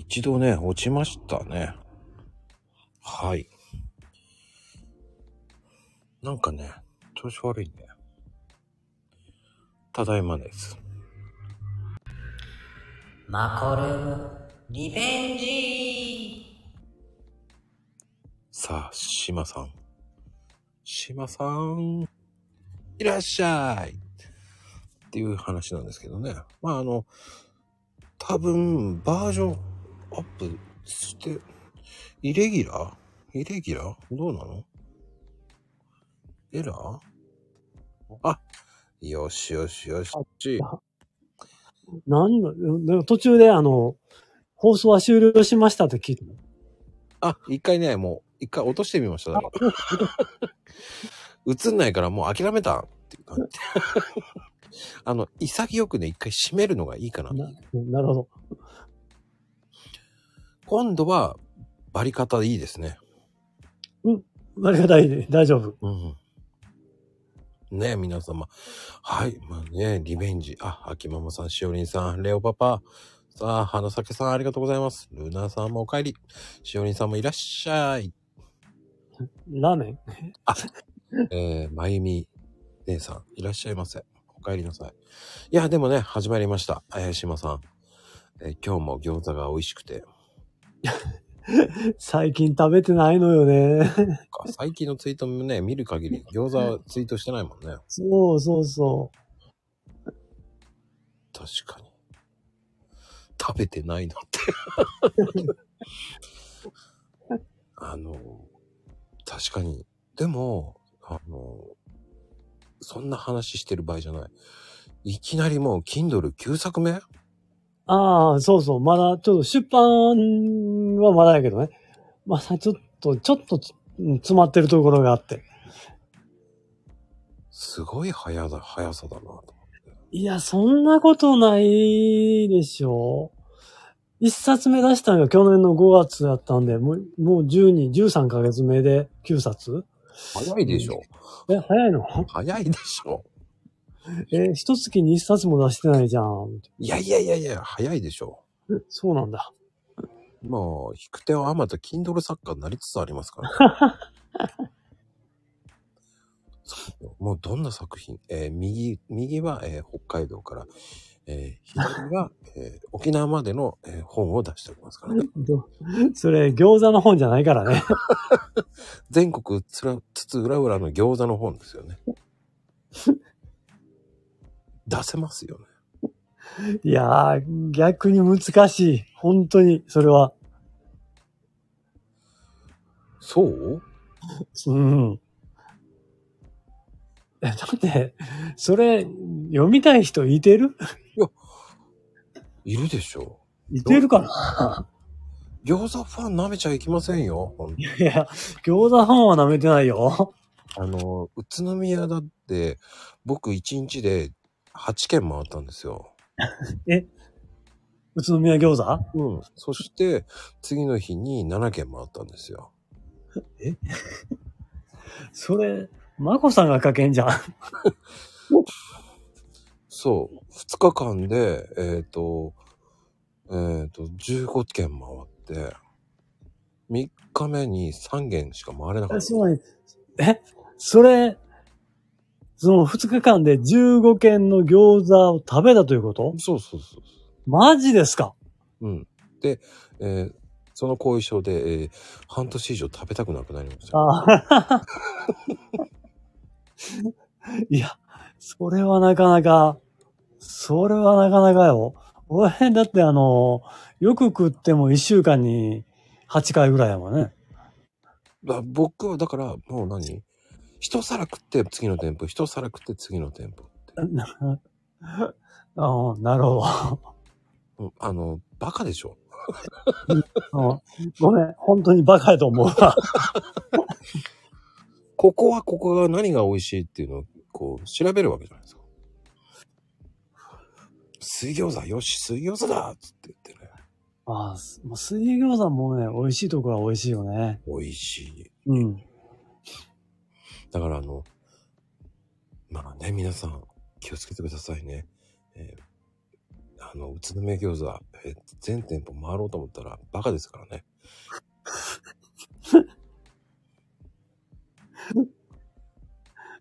一度ね、落ちましたね。はい。なんかね、調子悪いね。ただいまです。マコルームリベンジさあ、島さん。島さん、いらっしゃいっていう話なんですけどね。まあ、あの、多分、バージョンアップして、イレギュラー？イレギュラー？どうなの？エラー？あ、よしよしよし。なんだ、でも途中であの、放送は終了しましたって聞いてあ、一回ね、もう、一回落としてみました。映んないからもう諦めたっていう感じ。あの、潔くね、一回閉めるのがいいかな。ななるほど。今度は、バリ方いいですね。ありがたいで大丈夫。うん。ね皆様。はい。まあね、リベンジ。あ、秋ママさん、しおりんさん、レオパパ。さあ、花咲さん、ありがとうございます。ルナさんもお帰り。しおりんさんもいらっしゃい。ラーメン？えー、まゆみ姉さん、いらっしゃいませ。お帰りなさい。いや、でもね、始まりました。綾島さん。えー今日も餃子が美味しくて。最近食べてないのよね。最近のツイートもね、見る限り餃子はツイートしてないもんね。そうそうそ確かに。食べてないなって。あの、確かに。でも、あの、そんな話してる場合じゃない。いきなりもう Kindle9 作目う。ああ、そうそう。まだ、ちょっと出版はまだやけどね。まだちょっと、ちょっと詰まってるところがあって。すごい速だ、速さだなと。いや、そんなことないでしょ。一冊目出したのが去年の5月だったんで、もう、もう12、13ヶ月目で9冊早いでしょ。え、早いの？早いでしょ。え、一月に一冊も出してないじゃん。いやいやいやいや、早いでしょ。そうなんだ。まあ、引く手をあまた Kindle 作家になりつつありますから。もうどんな作品、えー右、右は、えー北海道から、えー左は、えー沖縄までの、えー本を出しておりますからね。どそれ、餃子の本じゃないからね。全国つら、つつ裏裏の餃子の本ですよね。出せますよね。いやー、逆に難しい。本当に、それは。そう？うん。え、だって、それ、読みたい人いてる？いるでしょいてるかな？餃子ファン舐めちゃいけませんよ。ほんいや、餃子本は舐めてないよ。あの、宇都宮だって、僕1日で8軒回ったんですよ。宇都宮餃子？うん。そして、次の日に7軒回ったんですよ。それ、まこさんが書けんじゃん。そう。2日間で、えっ、と、えっ、と、15軒回って、3日目に3軒しか回れなかった。そうなんえ、それ、その2日間で15軒の餃子を食べたということ？そうそうそう。マジですか？うん。で、えーその後遺症で、えー半年以上食べたくなくなりました。ああ。いや、それはなかなか、それはなかなかよ。俺、だってあの、よく食っても1週間に8回ぐらいやもんね。だ僕はだから、もう何？一皿食って次の店舗、一皿食って次の店舗って。ああ、なるほど。うんあの、バカでしょうんごめん、本当にバカやと思うわ。ここはここが何が美味しいっていうのをこう調べるわけじゃないですか。水餃子よし水餃子だっつって言ってね。ああ、水餃子もね、美味しいところは美味しいよね。美味しい。うん。だからあの、まあね、皆さん気をつけてくださいね。えーあの、宇都宮餃子、え全店舗回ろうと思ったらバカですからね。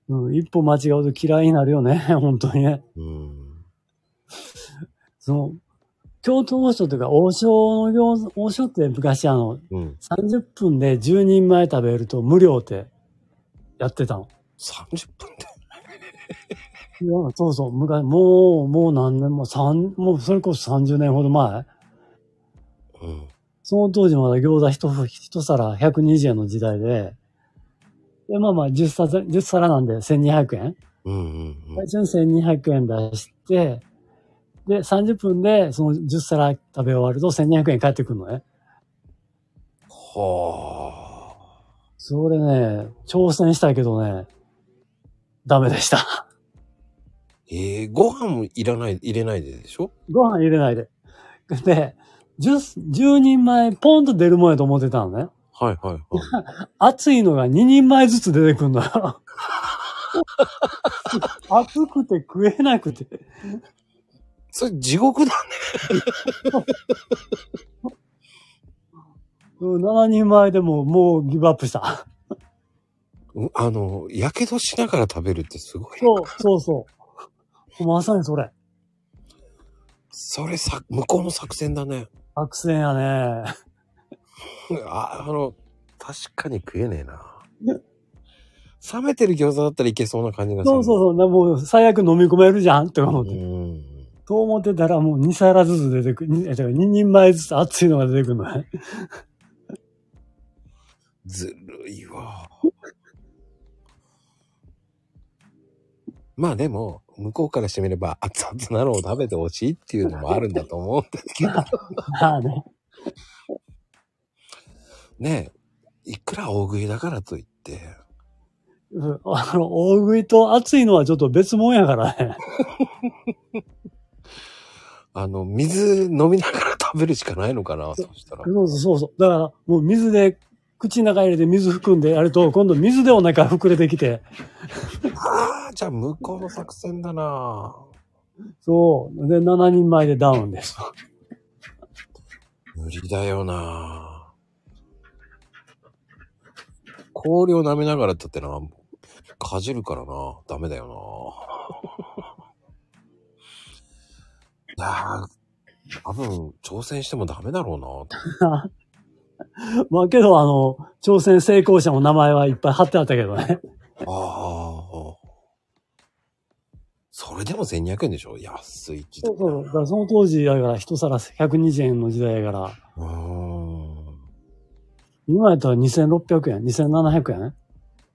うん、一歩間違うと嫌いになるよね、本当にね。うん。その、京都王将というか、王将の餃子、王将って昔あの、うん。30分で10人前食べると無料ってやってたの。30分で？いやそうそう、昔、もう、もう何年も、三、もうそれこそ30年ほど前うん。その当時まだ餃子一一皿120円の時代で、で、まあまあ10皿、10皿なんで1200円うんうんうん。最初に1200円出して、で、30分でその10皿食べ終わると1200円返ってくるのね。はあ。それね、挑戦したけどね、ダメでした。えー、ご飯もいらない、入れないででしょ？ご飯入れないで。で、10, 10人前ポンと出るもんやと思ってたのね。はいはいはい。熱いのが2人前ずつ出てくるのよ。熱くて食えなくて。それ地獄だうん7人前でももうギブアップした。あの、やけどしながら食べるってすごい。そう、そうそう。まさにそれ。それさ、向こうの作戦だね。作戦やね。あ、あの、確かに食えねえな。冷めてる餃子だったらいけそうな感じがする。そうそうそう。なもう最悪飲み込めるじゃんって思って。うん。と思ってたらもう2皿ずつ出てくる。にえだから2人前ずつ熱いのが出てくるのね。ずるいわ。まあでも、向こうからしてみれば熱々なのを食べてほしいっていうのもあるんだと思うんですけど。まあね。ねえ、いくら大食いだからといって、うんあの、大食いと熱いのはちょっと別物やからね。あの、水飲みながら食べるしかないのかな、そしたら。そうそうそうそう。だから、もう水で、口の中入れて水含んでやると、今度水でお腹膨れてきて、ああ、じゃあ向こうの作戦だな。そう。で、7人前でダウンです。無理だよな。氷を舐めながらだってな、かじるからな。ダメだよな。いやー、多分、挑戦してもダメだろうな。まあけど、あの、挑戦成功者の名前はいっぱい貼ってあったけどね。ああ。それでも1200円でしょ？安い時代そうそう。だからその当時やから一皿120円の時代やから、うーん。今やったら2600円、2700円？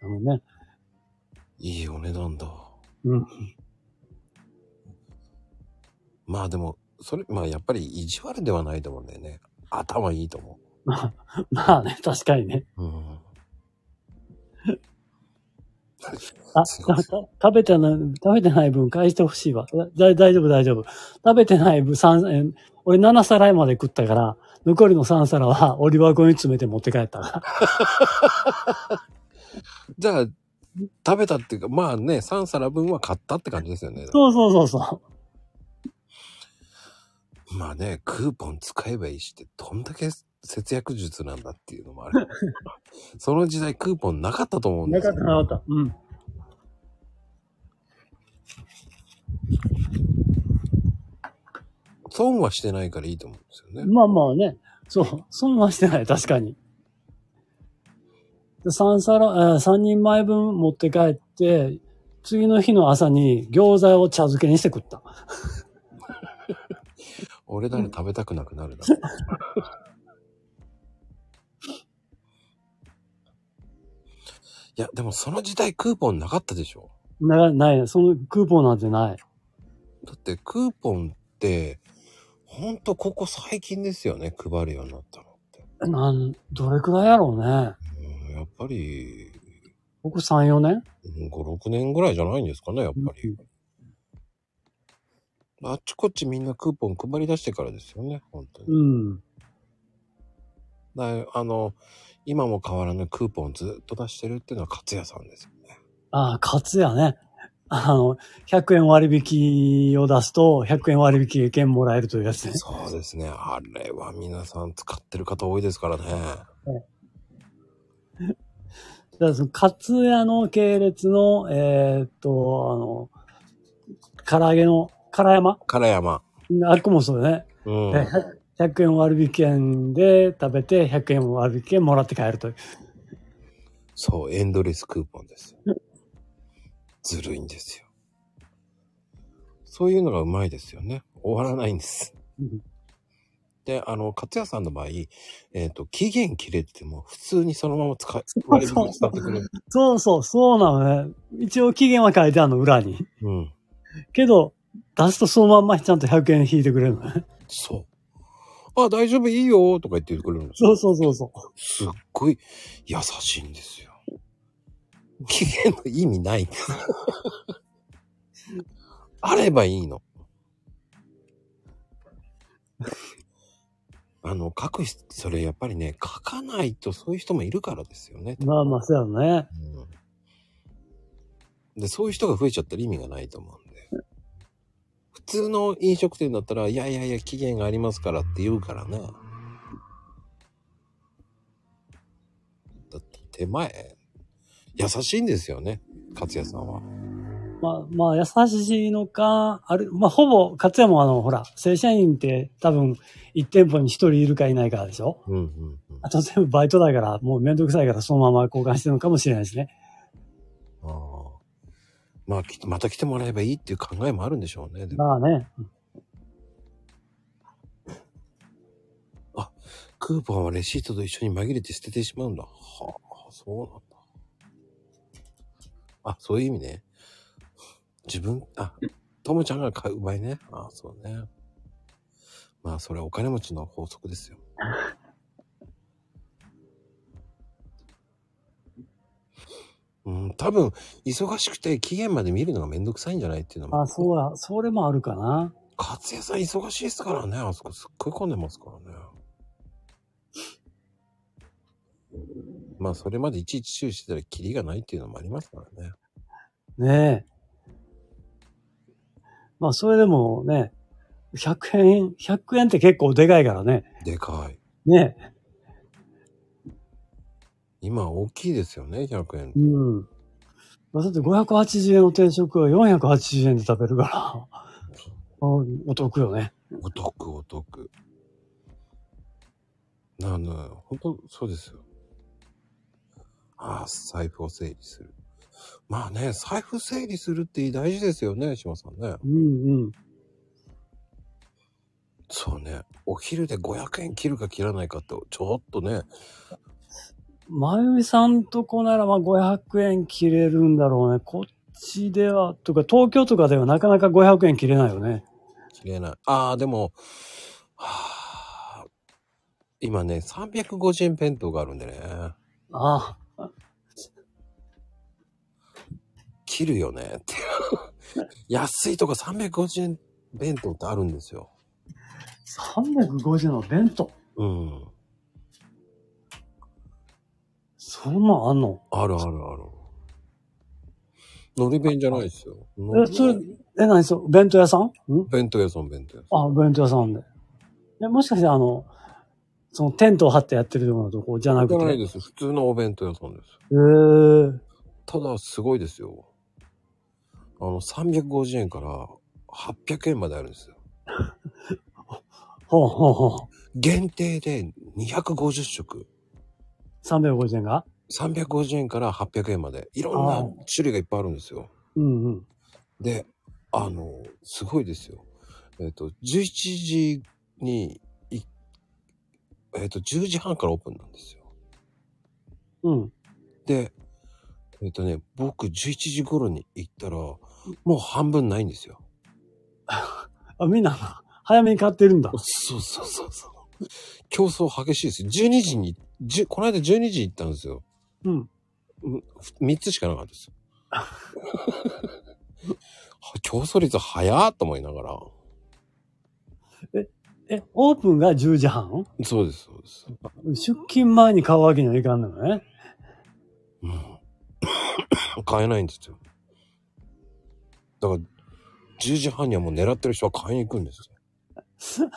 あのね。いいお値段だ。うん。まあでも、それ、まあやっぱり意地悪ではないと思うんだよね。頭いいと思 まあね、確かにね。う。うん。あ、食べてない、食べてない分返してほしいわ。だ大丈夫、大丈夫。食べてない分三え俺7皿まで食ったから、残りの3皿は 折り箱に詰めて持って帰ったから。じゃあ、食べたっていうか、まあね、3皿分は買ったって感じですよね。そうそうそうそう。まあね、クーポン使えばいいしって、どんだけ節約術なんだっていうのもある。その時代クーポンなかったと思うんですよなかった、なかった。うん。損はしてないからいいと思うんですよね。まあまあね。そう。損はしてない、確かに。で3皿、えー、3人前分持って帰って、次の日の朝に餃子を茶漬けにして食った。俺なら食べたくなくなるな。いや、でもその時代クーポンなかったでしょ？な、ない、そのクーポンなんてない。だってクーポンって、ほんとここ最近ですよね、配るようになったのって。なん、どれくらいやろうね。うん、やっぱり、ここ3、4年？うん5、6年ぐらいじゃないんですかね、やっぱり。あっちこっちみんなクーポン配り出してからですよね、本当に。うん。だあの、今も変わらぬクーポンをずっと出してるっていうのは勝也さんですよね。ああ、カツやね。あの、100円割引を出すと、100円割引券もらえるというやつね。そうですね。あれは皆さん使ってる方多いですからね。だからその、カツ屋の系列の、えーっと、あの、唐揚げの、唐山？唐山。あっこもそうだね。うん。え100円割引券で食べて、100円割引券もらって帰るという。そう、エンドレスクーポンですよ。ずるいんですよ。そういうのがうまいですよね。終わらないんです。うんで、あの、勝屋さんの場合、えっ、と、期限切れてても、普通にそのまま使い、割引使ってくれる。そうそう、そうなのね。一応期限は書いてあるの、裏に。うん。けど、出すとそのまんまちゃんと100円引いてくれるのね。そう。あ、大丈夫、いいよ、とか言ってくれるんですよ。そうそうそうそう。すっごい優しいんですよ。期限の意味ないんです。あればいいの。あの、書く必、それやっぱりね、書かないとそういう人もいるからですよね。まあまあ、そうやろね。うん。で、そういう人が増えちゃったら意味がないと思う通の飲食店だったら、いやいやいや、期限がありますからって言うからね。だって手前、優しいんですよね、勝也さんは。まあ、まあ、優しいのか、ある、まあ、ほぼ、勝也もあの、ほら、正社員って多分、一店舗に一人いるかいないかでしょ？うんうんうん。あと全部バイトだから、もうめんどくさいからそのまま交換してるのかもしれないですね。ああ。まあ、きまた来てもらえばいいっていう考えもあるんでしょうね。でもまあね。クーポンはレシートと一緒に紛れて捨ててしまうんだ。はあ、そうなんだ。あ、そういう意味ね。自分、あ、ともちゃんが買う場合ね。あそうね。まあ、それはお金持ちの法則ですよ。うん、多分、忙しくて期限まで見るのがめんどくさいんじゃないっていうのも。あ、そうや、それもあるかな。勝也さん忙しいですからね。あそこすっごい混んでますからね。まあ、それまでいちいち注意してたらキリがないっていうのもありますからね。ねえ。まあ、それでもね、100円、100円って結構でかいからね。でかい。ねえ。今大きいですよね、100円。うん。まあだって580円の定食は480円で食べるから、あお得よね。お得、お得。なの、本当そうですよ。ああ、財布を整理する。まあね、財布整理するって大事ですよね、島さんね。うんうん。そうね。お昼で500円切るか切らないかって、ちょっとね、まゆみさんとこならまあ500円切れるんだろうね。こっちでは、とか東京とかではなかなか500円切れないよね。切れない。ああ、でも、はあ、今ね、350円弁当があるんでね、あ切るよねって。安いとこ350円弁当ってあるんですよ。あ、350円の弁当。うん。そんなんあんの？あるあるある。のり弁じゃないですよ。え、それ、え、何？そう、弁当屋さん？ん？弁当屋さん、弁当屋さん。あ、弁当屋さんで。え、もしかしてあの、そのテントを張ってやってるようなとこじゃなくて？じゃないです。普通のお弁当屋さんです。えー、ただ、すごいですよ。あの、350円から800円まであるんですよ。ほうほうほう。限定で250食。350円が？350円から800円まで。いろんな種類がいっぱいあるんですよ。うんうん。で、あの、すごいですよ。えっ、と、11時にい、えっ、と、10時半からオープンなんですよ。うん。で、えっ、とね、僕11時頃に行ったら、もう半分ないんですよ。あ、みんな、早めに買ってるんだ。そうそうそうそう。競争激しいですよ。12時に、10この間12時行ったんですよ。うん。3つしかなかったですよ。競争率早っと思いながら。え、オープンが10時半？そうです、そうです。出勤前に買うわけにはいかんのよね。うん。買えないんですよ。だから、10時半にはもう狙ってる人は買いに行くんですよ。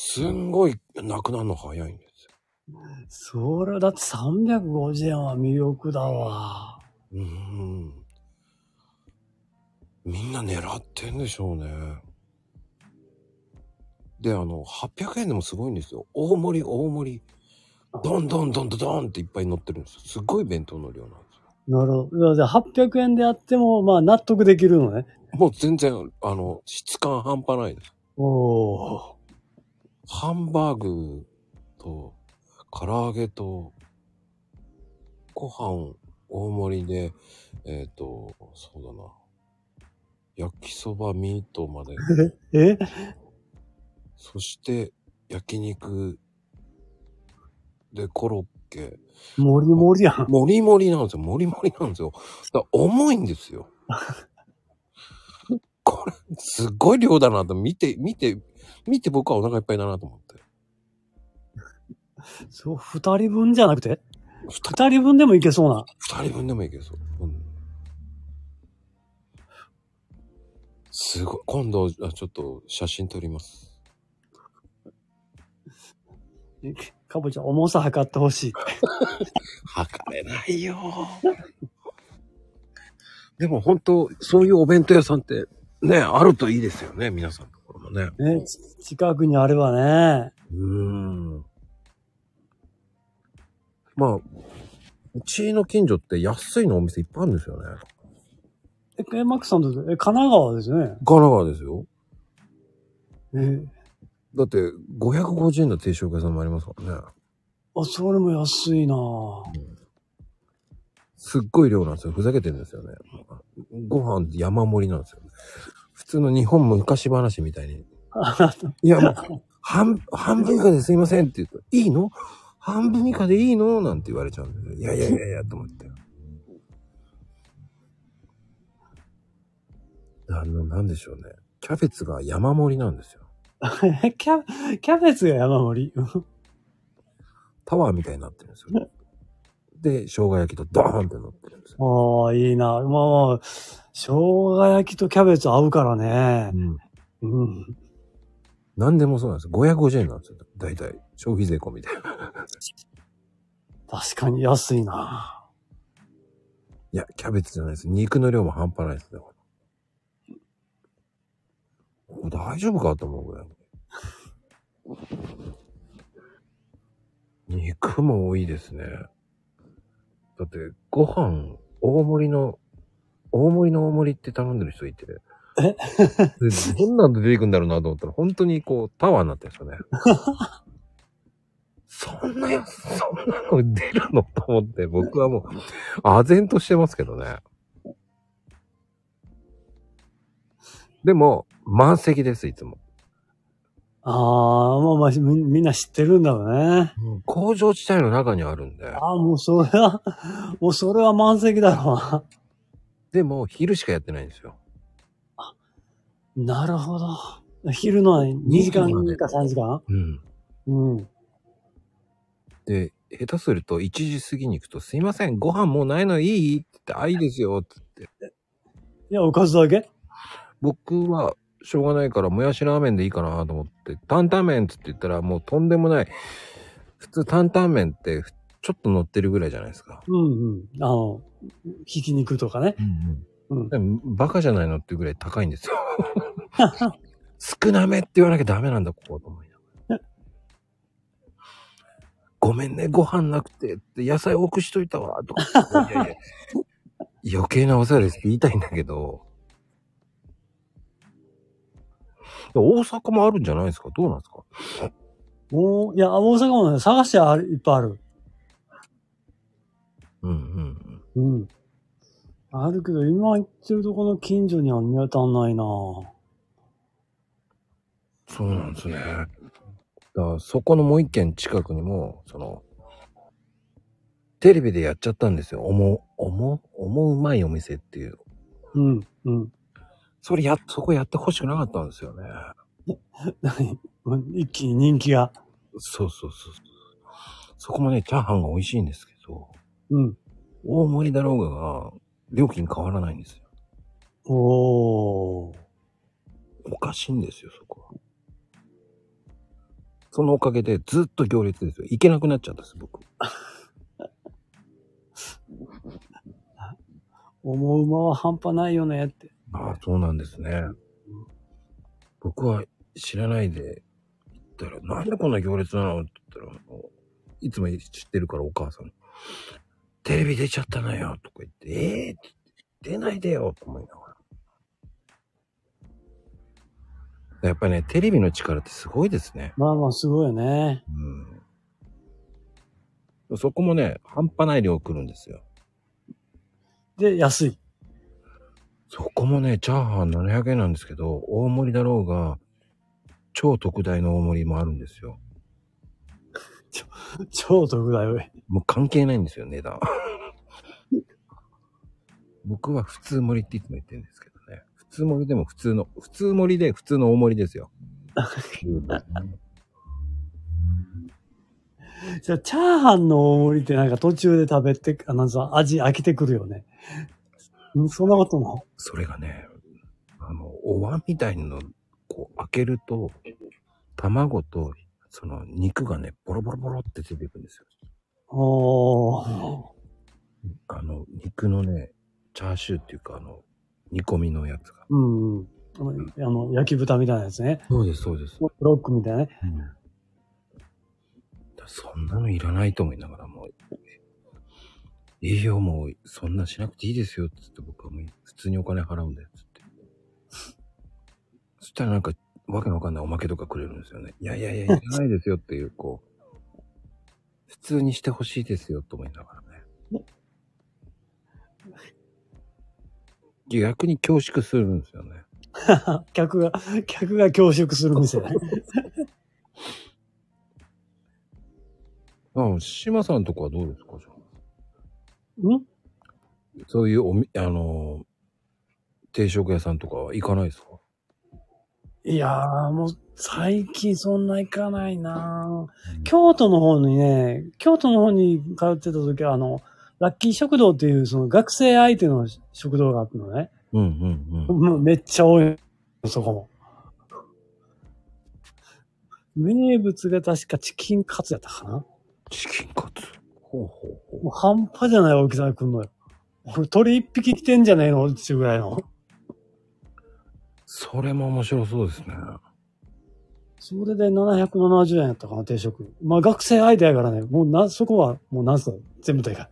すんごい、なくなるの早いんですよ。それ、だって350円は魅力だわ。うーん。みんな狙ってんでしょうね。で、あの、800円でもすごいんですよ。大盛り、大盛り。どんどんどんどんどんっていっぱい乗ってるんですよ。すっごい弁当の量なんですよ。なるほど。じゃあ800円であっても、まあ納得できるのね。もう全然、あの、質感半端ないです。おー。ハンバーグと、唐揚げと、ご飯大盛りで、えっ、と、そうだな。焼きそばミートまで。え？そして、焼肉でコロッケ。もりもりやん。もりもりなんですよ。もりもりなんですよ。だ重いんですよ。これ、すっごい量だなと見て、見て、見て僕はお腹いっぱいだなと思って。そう、二人分じゃなくて？二人分でもいけそうな。二人分でもいけそう。うん。すごい。今度、あちょっと写真撮ります。かぼちゃん、重さ測ってほしい。測れないよ。でも本当、そういうお弁当屋さんって、ね、あるといいですよね、皆さんね。ね、ち近くにあればね。うーん。まあ、うちの近所って安いのお店いっぱいあるんですよね。え、えマックさんと、え、神奈川ですね。神奈川ですよ。え、だって、550円の定食屋さんもありますからね。あ、それも安いなぁ。すっごい量なんですよ。ふざけてるんですよね。ご飯山盛りなんですよ。普通の日本昔話みたいに。いや、もう、半、半分以下ですいませんって言うと、いいの？半分以下でいいの？なんて言われちゃうんですよ。いやいやいやいや、と思って。あの、なんでしょうね。キャベツが山盛りなんですよ。キャ、キャベツが山盛り？タワーみたいになってるんですよ。で、生姜焼きとドーンって乗ってるんですよ。ああ、いいな。まあ、生姜焼きとキャベツ合うからね。うん。うん。何でもそうなんですよ。550円なんですよ。大体。消費税込みで。確かに安いないや、キャベツじゃないです。肉の量も半端ないですね。大丈夫かと思うぐらい。肉も多いですね。だって、ご飯、大盛りの、大盛りの大盛りって頼んでる人いて。え？でどんなんで出てくんだろうなと思ったら、本当にこう、タワーになってるんですよね。そんなやつ、そんなの出るのと思って、僕はもう、唖然としてますけどね。でも、満席です、いつも。ああ、まあまあ、みみんな知ってるんだろうね。工場地帯の中にあるんで。ああ、もうそれは、もうそれは満席だろうな。でも、昼しかやってないんですよ。なるほど。昼の2時間か3時間？うん。うん。で、下手すると1時過ぎに行くと、すいません、ご飯もうないのいい？って言って、あ、いいですよ、って言って。いや、おかずだけ？僕は、しょうがないから、もやしラーメンでいいかなと思って、担々麺っつって言ったら、もうとんでもない。普通担々麺って、ちょっと乗ってるぐらいじゃないですか。うんうん。あの、ひき肉とかね。うん。でもバカじゃないのっていうぐらい高いんですよ。少なめって言わなきゃダメなんだ、ここと思いながら。ごめんね、ご飯なくてって、野菜多くしといたわ、とか。いやいや、余計なお世話ですって言いたいんだけど。大阪もあるんじゃないですか？どうなんですか？もう、いや、大阪もね、探してある、いっぱいある。うんうんうん。うん。あるけど、今行ってるとこの近所には見当たんないなそうなんですね。だからそこのもう一軒近くにも、その、テレビでやっちゃったんですよ。おも、おも、おもうまいお店っていう。うん、うん。それや、そこやってほしくなかったんですよね。何 一気に人気が。そうそうそうそこもね、チャーハンが美味しいんですけど、うん。大盛りだろうがが、料金変わらないんですよ。おー。おかしいんですよ、そこは。そのおかげでずっと行列ですよ。行けなくなっちゃったんです、僕。思う間は半端ないよねって。ああ、そうなんですね。僕は知らないで行ったら、なんでこんな行列なの？って言ったら、あのいつも知ってるからお母さん。テレビ出ちゃったのよとか言って、ええー、って出ないでよと思いながら。やっぱりね、テレビの力ってすごいですね。まあまあ、すごいよね。うん。そこもね、半端ない量来るんですよ。で、安い。そこもね、チャーハン700円なんですけど、大盛りだろうが、超特大の大盛りもあるんですよ。超特大よ。もう関係ないんですよ、値段。僕は普通盛りっていつも言ってるんですけどね。普通盛りでも普通の、普通盛りで普通の大盛りですよ。じゃあ、チャーハンの大盛りってなんか途中で食べて、あのさ、味飽きてくるよね。んそんなことも？それがね、あの、お椀みたいの、こう開けると、卵と、その肉がね、ボロボロボロって出てくるんですよ。おー。あの、肉のね、チャーシューっていうか、あの、煮込みのやつが。うんうん。あの、焼き豚みたいなやつね。そうです、そうです。ブロックみたいなね。だそんなのいらないと思いながらもう、栄養もそんなしなくていいですよって言って僕はもう普通にお金払うんだよって言って。そしたらなんかわけのわかんないおまけとかくれるんですよね。いやいやいや、いらないですよっていう、こう、普通にしてほしいですよと思いながらね。逆に恐縮するんですよね。客が、客が恐縮する店ね。あ、島さんとこはどうですかじゃあ？ん？そういうおみ、あの、定食屋さんとかは行かないですか？いやー、もう、最近そんな行かないなぁ京都の方にね、京都の方に通ってた時は、あの、ラッキー食堂っていう、その学生相手の食堂があったのね。うんうんうん。もうめっちゃ多い、そこも。名物が確かチキンカツやったかなチキンカツ。ほうほうほう。もう半端じゃない大きさが来んのよ。これ鳥一匹来てんじゃねえの？っていうぐらいの。それも面白そうですね。それで770円やったかな、定食。まあ学生相手やからね、もうな、そこはもうなんすか、全部でかい。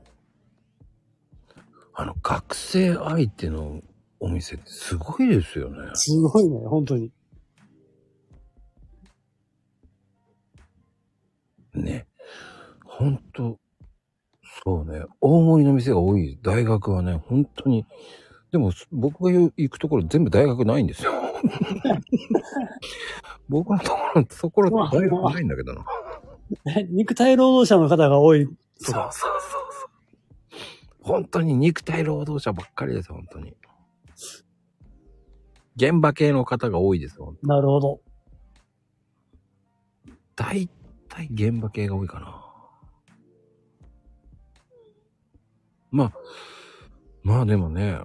あの、学生相手のお店ってすごいですよね。すごいね、本当に。ね。ほんと、そうね。大盛りの店が多い大学はね、本当に。でも、僕が行くところ全部大学ないんですよ。僕のところ、そこら大学ないんだけどな。え肉体労働者の方が多い。そうそうそうそう。本当に肉体労働者ばっかりです、本当に。現場系の方が多いです、本当なるほど。大体現場系が多いかな。まあ、まあでもね、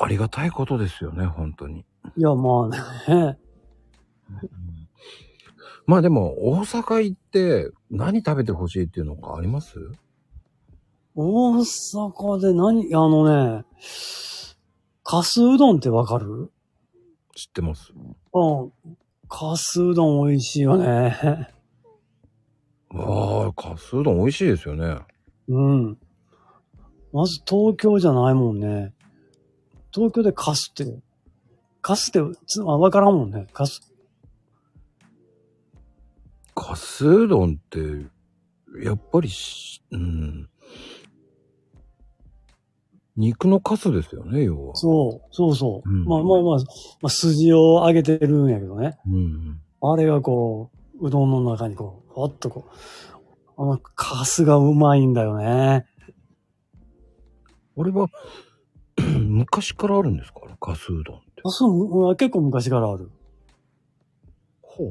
ありがたいことですよね、本当に。いや、まあね。まあでも、大阪行って何食べてほしいっていうのがあります？大阪で何、あのね、かすうどんってわかる？知ってますうん。かすうどん美味しいよね。わあ、かすうどん美味しいですよね。うん。まず東京じゃないもんね。東京でかすって、かすってつあわからんもんね。かす。かすうどんって、やっぱりし、うん。肉のかすですよね、要は。そう、そうそう。うんまあまあまあ、まあ、筋を揚げてるんやけどね。うんうん。あれがこう、うどんの中にこう、ほっとこう、あの、かすがうまいんだよね。あれは、昔からあるんですか？かすうどんって。あそう、うん結構昔からある。ほ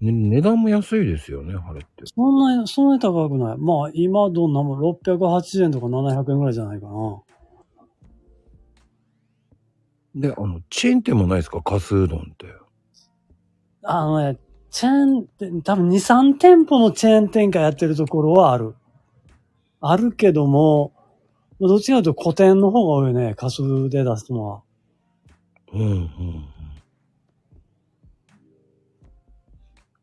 う。ね、値段も安いですよね、あれって。そんなに、そんなに高くない。まあ、今どんなもん、680円とか700円ぐらいじゃないかな。で、あの、チェーン店もないですか？カスうどんって。あのね、チェーン店、多分2、3店舗のチェーン店がやってるところはある。あるけども、どっちかというと古典の方が多いよね、カスで出すのは。うん、うん、うん。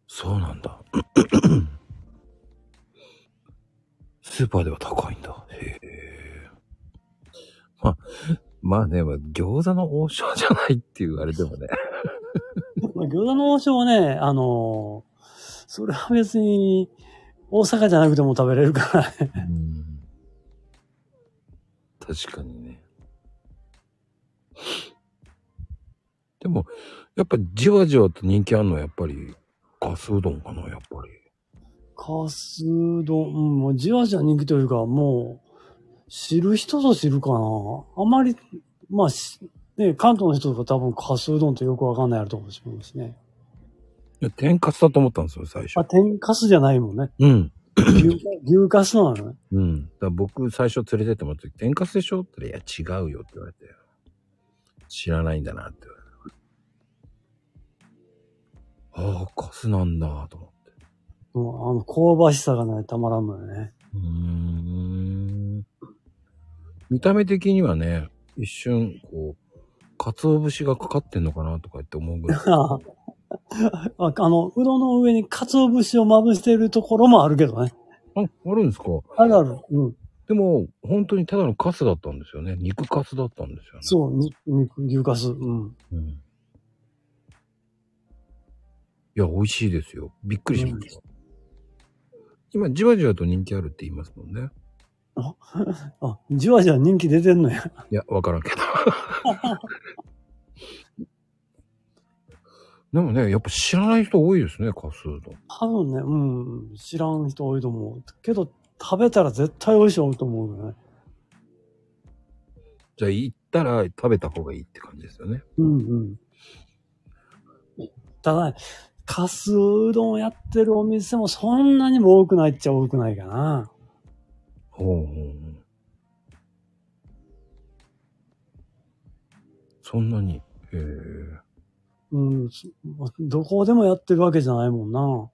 そうなんだ。スーパーでは高いんだ。へえ。まあ、まあね、まあ餃子の王将じゃないっていうあれでもね。ま あ餃子の王将はね、あのーそれは別に、大阪じゃなくても食べれるからね。うん。確かにね。でも、やっぱじわじわと人気あるのはやっぱり、ガスうどんかな、やっぱり。カス丼、うん、もうじわじわ人気というか、もう、知る人ぞ知るかな。あまり、まあ、しね、関東の人とか多分カスうどんってよくわかんないやろと思いますね。いや、天かすだと思ったんですよ、最初あ、。天かすじゃないもんね。うん。牛牛かすなの？ね。うん。だ僕、最初連れてってもらった時、天かすでしょ？って言ったら、いや、違うよって言われて。知らないんだなって言われて。ああ、カスなんだ、と思って。もうあの、香ばしさがね、たまらんのよね。うーん。見た目的にはね、一瞬、こう、鰹節がかかってんのかなとか言って思うぐらい。ああの、うどんの上に鰹節をまぶしてるところもあるけどね。あ、あるんですか？あるある。うん。でも、本当にただのカスだったんですよね。肉カスだったんですよね。そう、に肉、牛かす。うん。うん。いや、美味しいですよ。びっくりしました。今、じわじわと人気あるって言いますもんね。あ、じわじわ人気出てんのや。いや、わからんけど。でもね、やっぱ知らない人多いですね、カスうどん。多分ね、うん、知らん人多いと思う。けど、食べたら絶対美味しいと思うよね。じゃあ、行ったら食べた方がいいって感じですよね。うんうん。ただ、かすうどんやってるお店もそんなにも多くないっちゃ多くないかな。ほうほうほう。そんなに？へえ。うん、すどこでもやってるわけじゃないもんな。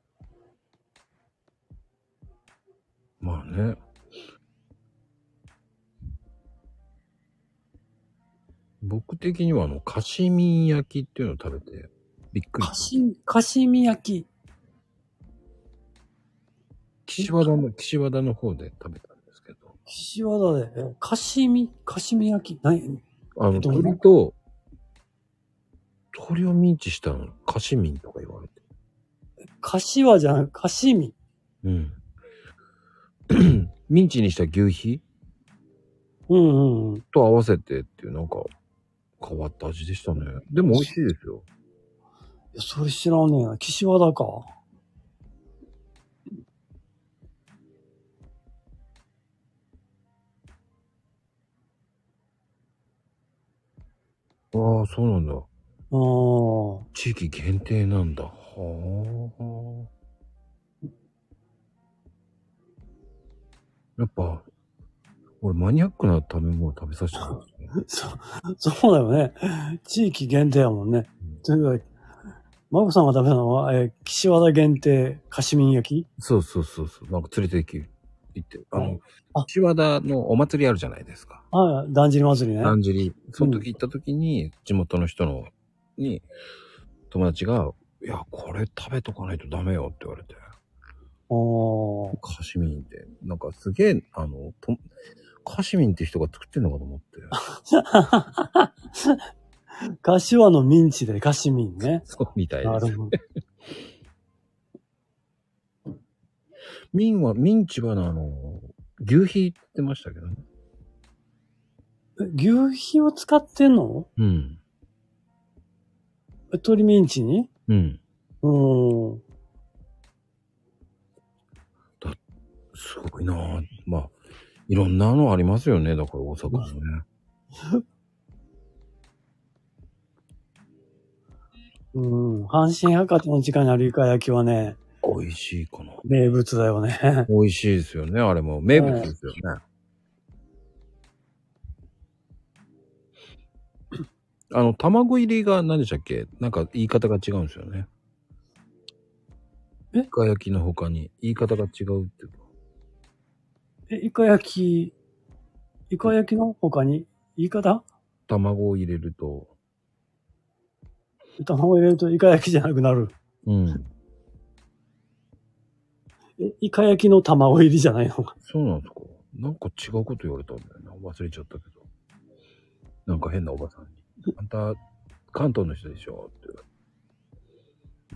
まあね。僕的にはあの、カシミン焼きっていうのを食べて、びっくりか。し、かしみ焼き。岸和田の、岸和田の方で食べたんですけど。岸和田で、えかしみ、かしみ焼き？何あの、どう鶏と、鶏をミンチしたの、カシミンとか言われて。かしわじゃなく、かしみ。うん。ミンチにした牛皮？うんうんうん。と合わせてっていうなんか変わった味でしたね。でも美味しいですよ。いやそれ知らんねえな。岸和田か。ああ、そうなんだ。ああ。地域限定なんだ。はあ。やっぱ、俺マニアックな食べ物食べさせてもらうんですね。そ、そうだよね。地域限定やもんね。というか、マコさんが食べたのは、えー岸和田限定、かしみん焼き？そうそうそうそう。なんか連れて行き、行って。あの、あ岸和田のお祭りあるじゃないですか。ああ、だんじり祭りね。だんじり。その時行った時に、地元の人の、に、友達が、いや、これ食べとかないとダメよって言われて。おーカシミンって、なんかすげえ、あの、とカシミンって人が作ってんのかと思って。柏のミンチでかしみんね。そうみたいです。なるほど。ミンは、ミンチはあの、牛皮って言ってましたけどね。え牛皮を使ってんの？うん。え鶏ミンチに？うん。うーん。すごいなぁ。まあ、いろんなのありますよね。だから大阪もね。うん。阪神百貨店の地下にあるイカ焼きはね、美味しいかな。名物だよね。美味しいですよね。あれも名物ですよね。あの、卵入りが何でしたっけ？なんか言い方が違うんですよね。え？イカ焼きの他に言い方が違うっていうか。え、イカ焼き、イカ焼きの他に？言い方？卵を入れると、卵入れるとイカ焼きじゃなくなる？うん。え、イカ焼きの卵入りじゃないの？か。そうなんですか？なんか違うこと言われたんだよな。忘れちゃったけど。なんか変なおばさんに。あんた、関東の人でしょ？って言われ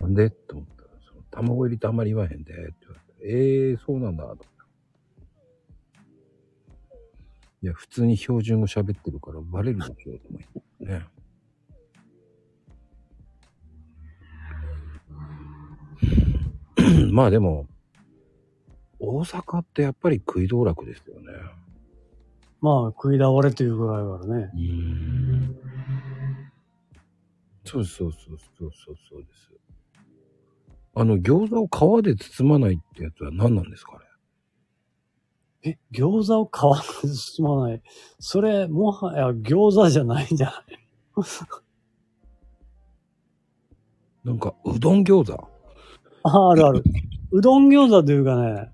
て。なんで？って思ったら、その卵入りってあんまり言わへんでって言われて。ええー、そうなんだと。いや、普通に標準語喋ってるからバレるでしょと思ってね。まあでも、大阪ってやっぱり食い道楽ですよね。まあ、食い倒れというぐらいからね。うん。そうそうそうそうそうそうです。あの、餃子を皮で包まないってやつは何なんですかね？え、餃子を皮で包まない？それ、もはや餃子じゃないんじゃない なんか、うどん餃子？あ、あるある。うどん餃子というかね、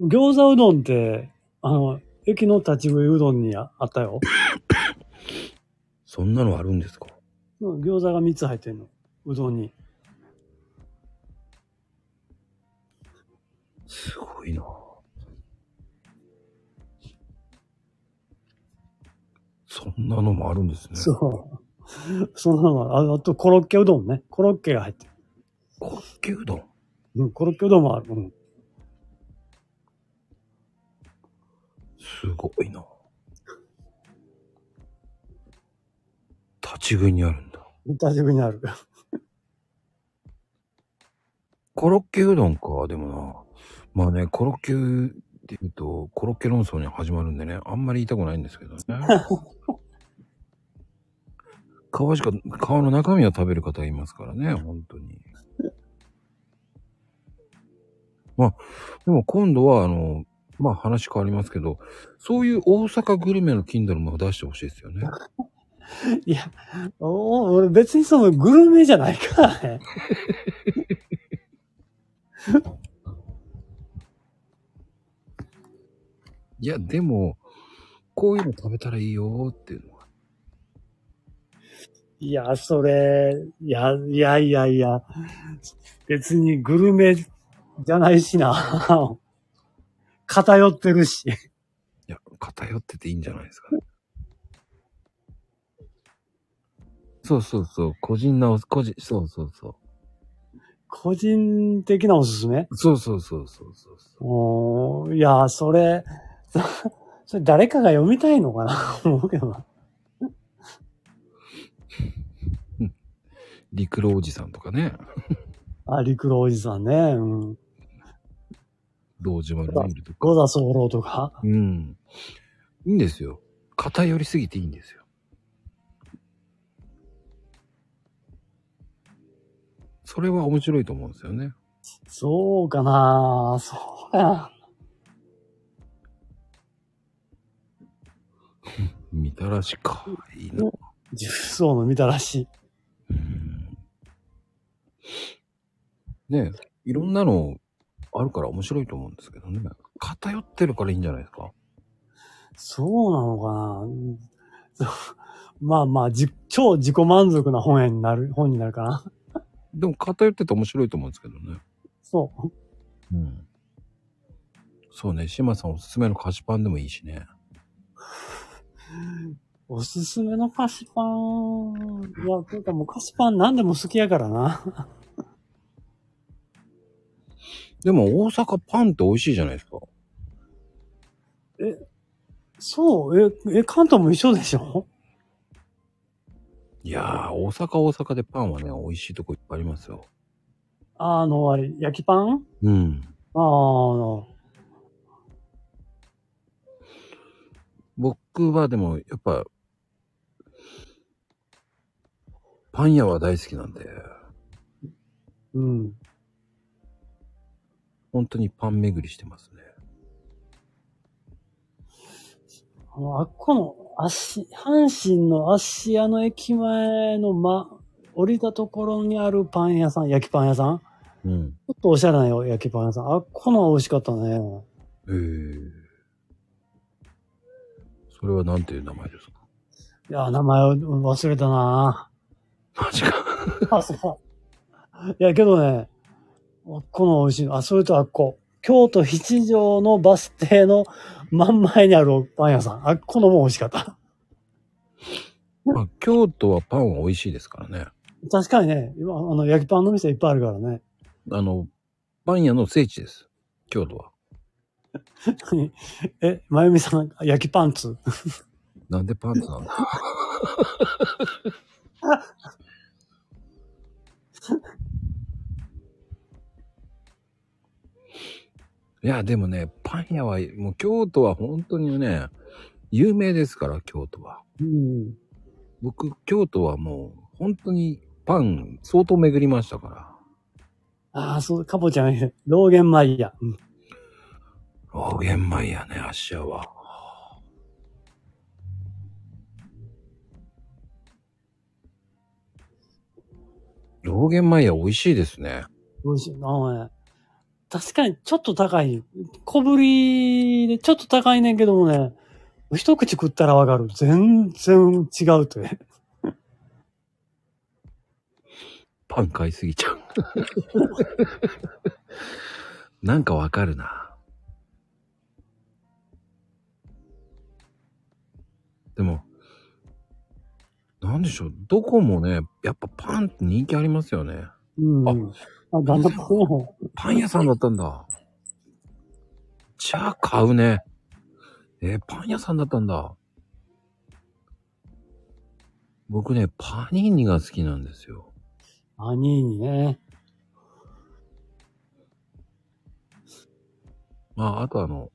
餃子うどんって、あの、駅の立ち食いうどんにああったよ。そんなのあるんですか？うん餃子が3つ入ってんの。うどんに。すごいなそんなのもあるんですね。そう。そんなのああと、コロッケうどんね。コロッケが入ってる。コロッケうどん？うん、コロッケうどんもある。うん。すごいな立ち食いにあるんだ。立ち食いにある。コロッケうどんか、でもな。まあね、コロッケって言うと、コロッケ論争に始まるんでね、あんまり言いたくないんですけどね。皮しか、皮の中身を食べる方いますからね、本当に。まあ、でも今度は、あの、まあ話変わりますけど、そういう大阪グルメの Kindle も出してほしいですよね。いや、お俺別にそのグルメじゃないからね。いや、でも、こういうの食べたらいいよっていうのは。いや、それ、いや、いやいやいや、別にグルメじゃないしな。偏ってるし。いや、偏ってていいんじゃないですかね。そうそうそう、個人なお、個人、そうそうそう。個人的なおすすめ？そうそうそうそうそうそう。おーいや、それ、そ それ誰かが読みたいのかな？思うけどな。陸路おじさんとかね、あ、陸路おじさんね。うん。道島のビールとか。五田候とか？うん。いいんですよ。偏りすぎていいんですよ。それは面白いと思うんですよね。そうかなそうや。みたらしか。いいな。重曹のみたらし。うんねえ、いろんなのあるから面白いと思うんですけどね。偏ってるからいいんじゃないですか？そうなのかな まあまあ、じ、超自己満足な本になる、本になるかな。でも偏ってて面白いと思うんですけどね。そう。うん。そうね、島さんおすすめの菓子パンでもいいしね。おすすめの菓子パン。いや、というかもう菓子パン何でも好きやからな。でも大阪パンって美味しいじゃないですか。そう、え、え、関東も一緒でしょ？いやー、大阪大阪でパンはね、美味しいとこいっぱいありますよ。あの、あれ、焼きパン？うん。ああの、僕はでも、やっぱ、パン屋は大好きなんで、うん。本当にパン巡りしてますね。あの、あっこの、足、阪神の芦屋の駅前のま、降りたところにあるパン屋さん、焼きパン屋さん？ちうん。ょっとおしゃれなよ焼きパン屋さん。あっこの美味しかったね。へえ。それはなんていう名前ですか？いや、名前を忘れたなマジか。あ、そう。いや、けどね、この美味しい。あ、それとあっこ。京都七条のバス停の真ん前にあるパン屋さん。あっこのも美味しかった。まあ、京都はパンは美味しいですからね。確かにね、今、あの、焼きパンの店いっぱいあるからね。あの、パン屋の聖地です。京都は。え、まゆみさん、焼きパンツ？なんでパンツなんだ？いや、でもね、パン屋は、もう京都は本当にね、有名ですから、京都は。うん。僕、京都はもう、本当にパン、相当巡りましたから。ああ、そう、かぼちゃん、ローゲンマイヤ。うん。ローゲンマイヤね、芦屋は。ローゲンマイヤ美味しいですね。美味しい。あのね、確かにちょっと高い。小ぶりでちょっと高いねんけどもね、一口食ったらわかる。全然違うとね。パン買いすぎちゃう。なんかわかるな。でも、なんでしょう。どこもね、やっぱパンって人気ありますよね。うん。ああ、だんだんパン屋も。パン屋さんだったんだ。じゃあ買うね。えーパン屋さんだったんだ。僕ね、パニーニが好きなんですよ。パニーニね。まあ、あとあの、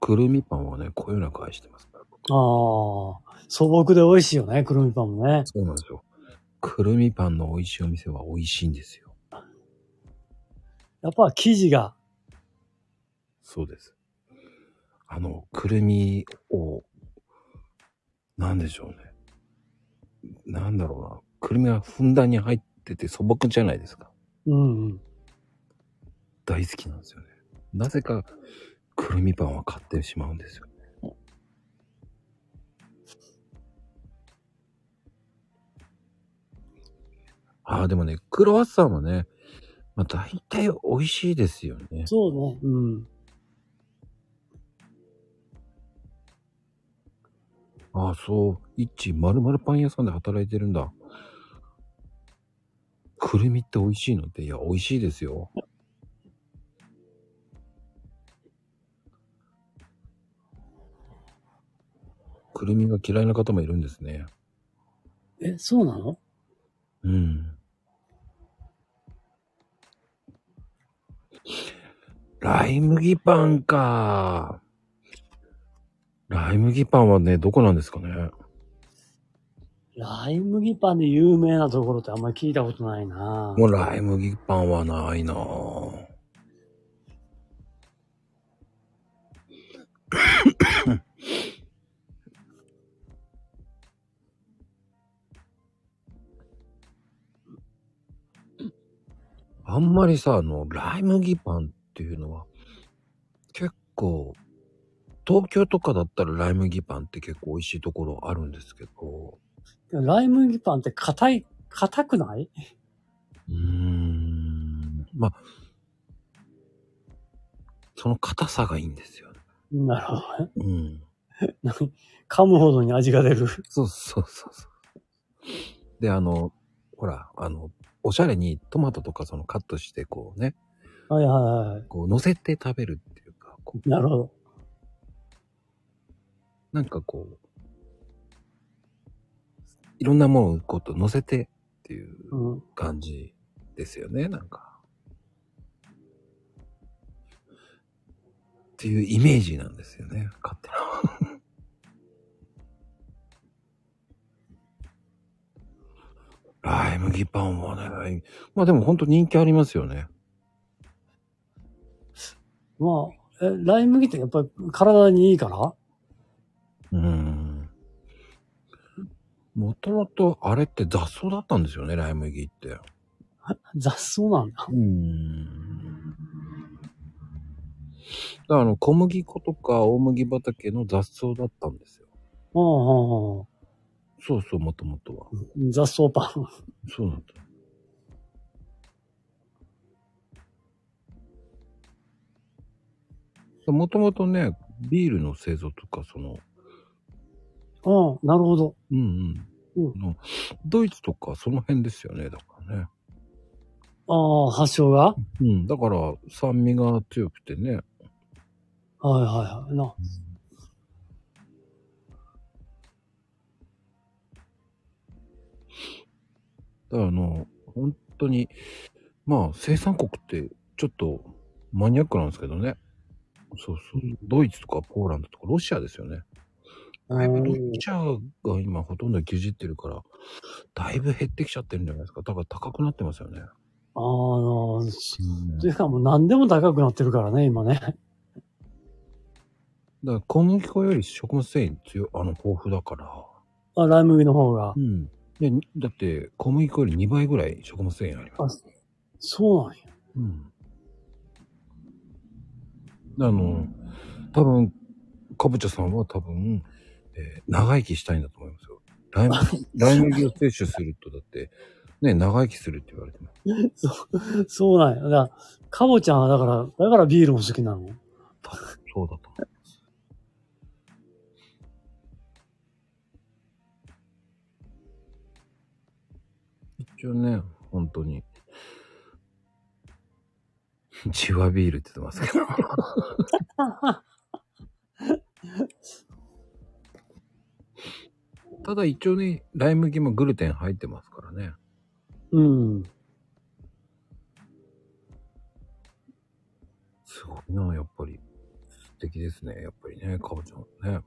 くるみパンはね、こういうの返してますから。ああ、素朴で美味しいよね、くるみパンもね。そうなんですよ。くるみパンの美味しいお店は美味しいんですよ。やっぱ生地が、そうです。あの、くるみを、なんでしょうね。なんだろうな。くるみがふんだんに入ってて素朴じゃないですか。うんうん。大好きなんですよね。なぜか、くるみパンは買ってしまうんですよ。ああ、でもね、クロワッサンはね、まあ大体美味しいですよね。そうね。うん。ああ、そう。一まるまるパン屋さんで働いてるんだ。くるみって美味しいのって、いや、美味しいですよ。くるみが嫌いな方もいるんですね。え、そうなの？うん。ライ麦パンか。ライ麦パンはね、どこなんですかね。ライ麦パンで有名なところってあんまり聞いたことないなもうライ麦パンはないな あんまりさ、あの、ライ麦パンっていうのは、結構、東京とかだったらライ麦パンって結構美味しいところあるんですけど、ライ麦パンって硬い、硬くない？うーん、まあ、その硬さがいいんですよね。なるほどね。うん。何噛むほどに味が出る。そうそうそうそう。で、あの、ほら、あの、おしゃれにトマトとかそのカットしてこうね、はいはいはい。こう乗せて食べるっていうか、こうなるほど。なんかこう、いろんなものをこうと乗せてっていううん。感じですよね、なんか。っていうイメージなんですよね、勝手な。ライ麦パンはね、まあでも本当人気ありますよね。まあ、え、ライ麦ってやっぱり体にいいから？うーん。もともとあれって雑草だったんですよね、ライ麦って。雑草なんだ。うーん。だからあの、小麦粉とか大麦畑の雑草だったんですよ。うんうんそうそう、もともとは。うん。雑草パン。そうなんだ。もともとね、ビールの製造とか、その、うん、なるほど。うんうん。うんあのドイツとかその辺ですよね、だからね。ああ、発祥が？うん。だから酸味が強くてね。はいはいはい。な。だからあの、本当に、まあ生産国ってちょっとマニアックなんですけどね。そうそう。ドイツとかポーランドとかロシアですよね。だいぶロシアが今ほとんど牛耳ってるから、だいぶ減ってきちゃってるんじゃないですか。だから高くなってますよね。ああ、の、ていうかもう何でも高くなってるからね、今ね。だから小麦粉より食物繊維強い、あの、豊富だから。あ、ライ麦の方がう。ん。で、だって小麦粉より2倍ぐらい食物繊維あります。あ、そうなんや。うん。あの、多分、かぼちゃさんは多分、えー長生きしたいんだと思いますよ。ライ麦、ライ麦を摂取すると、だって、ね、長生きするって言われてます。そう、そうなんや。だから、かぼちゃんはだから、だからビールも好きなの？そうだと思います。一応ね、本当に。チワビールって言ってますけど。ただ一応ね、ライ麦もグルテン入ってますからね。うん。すごいな、やっぱり。素敵ですね、やっぱりね、かぼちゃんね。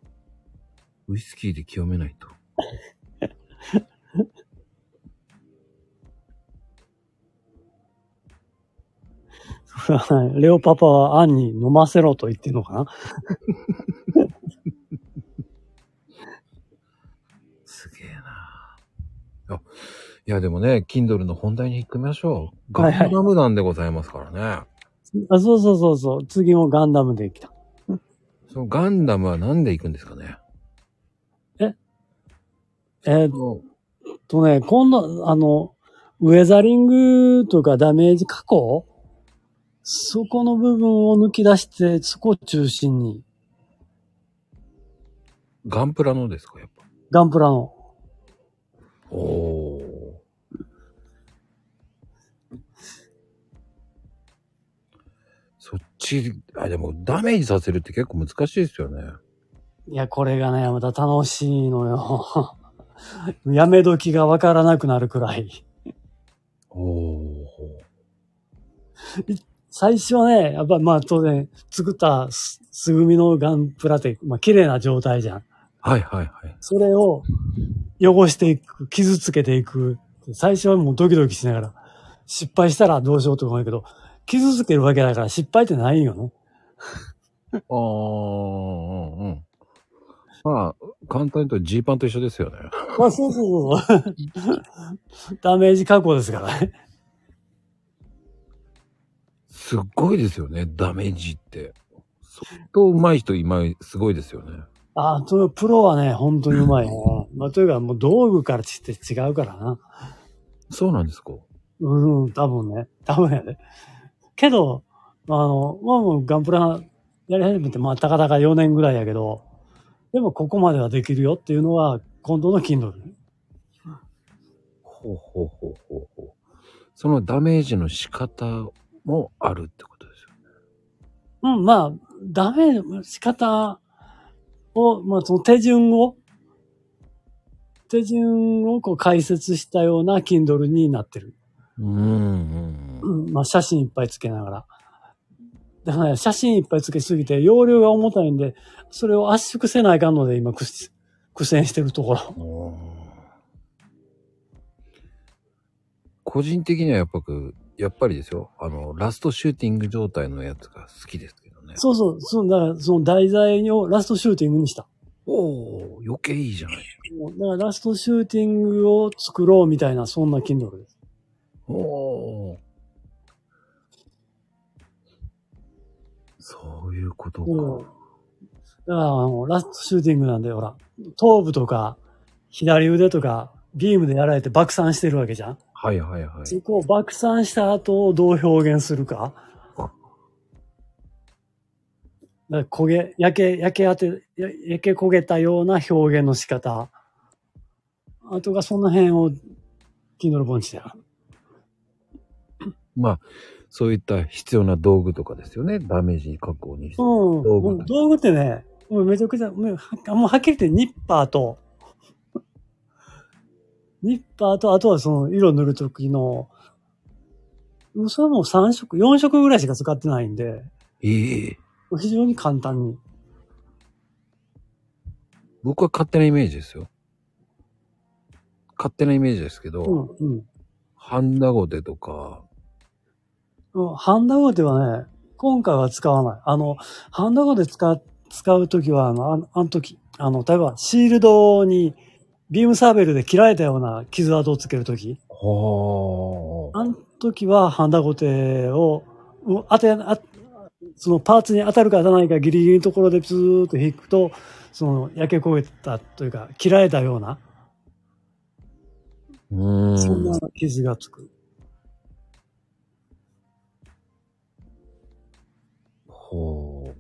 ウイスキーで清めないと。レオパパはアンに飲ませろと言ってんのかな？すげえな。あ、いやでもね、Kindle の本題に行きましょう。ガはいはいンダム弾でございますからね。あそうそうそうそう。次もガンダムで来た。そのガンダムはなんで行くんですかね？え？ーっとね、今度、あの、ウェザリングとかダメージ加工？そこの部分を抜き出して、そこを中心に、ガンプラのですか、やっぱ？ガンプラの。おー。そっち、あ、でもダメージさせるって結構難しいですよね。いや、これがね、また楽しいのよ。やめ時がわからなくなるくらい。おー。最初はね、やっぱまあ当然、作ったすすぐみのガンプラって、まあ綺麗な状態じゃん。はいはいはい。それを汚していく、傷つけていく。最初はもうドキドキしながら、失敗したらどうしようと思うけど、傷つけるわけだから失敗ってないよね。あー、うんうん。まあ、簡単に言うとジーパンと一緒ですよね。まあそうそうそう。ダメージ加工ですからね。すっごいですよね、ダメージって。相当上手い人今、すごいですよね。ああ、とプロはね、本当にうまいね。まあというかもう道具からして違うからな。そうなんですかうん、多分ね。多分やで。けど、あの、まあもうガンプラやり始めて、まあたかだか4年ぐらいやけど、でもここまではできるよっていうのは、今度の Kindle ね。ほうほうほうほうほう。そのダメージの仕方もあるってことですよね。うん、まあ、ダメ、仕方を、まあその手順を、手順をこう解説したような Kindle になってる。うんうんまあ写真いっぱいつけながら。だからね、写真いっぱいつけすぎて、容量が重たいんで、それを圧縮せないかんので、今苦戦してるところ。個人的にはやっぱく、やっぱりですよ。あの、ラストシューティング状態のやつが好きですけどね。そうそう、そう、だからその題材をラストシューティングにした。おお余計いいじゃない。もうだからラストシューティングを作ろうみたいな、そんな Kindle です。おおそういうことか。うん。だから、あの、ラストシューティングなんで、ほら、頭部とか、左腕とか、ビームでやられて爆散してるわけじゃんはいはいはい。そこを爆散した後をどう表現するか？焦げ、焼け、焼け当て、や焼け焦げたような表現の仕方。あとがその辺を、キンドルポンチで。まあ、そういった必要な道具とかですよね。ダメージ確保にして。うん。道具道具ってね、もうめちゃくちゃ、もうはもうはっきり言ってニッパーと、ニッパーと、あとはその色塗るときの、もうそれはもう3色、4色ぐらいしか使ってないんで、ええ非常に簡単に。僕は勝手なイメージですよ。勝手なイメージですけど、うん、うん。ハンダゴテとか、うんハンダゴテはね、今回は使わない。あの、ハンダゴテ使う、使うときは、あの、あのあの時、あの、例えばシールドにビームサーベルで切られたような傷跡をつけるとき、はあの時はハンダゴテを、うん当て、あそのパーツに当たるか当たらないかギリギリのところでずーっと引くと、その焼け焦げたというか、切られたような、うーん。そんな傷がつく。ほ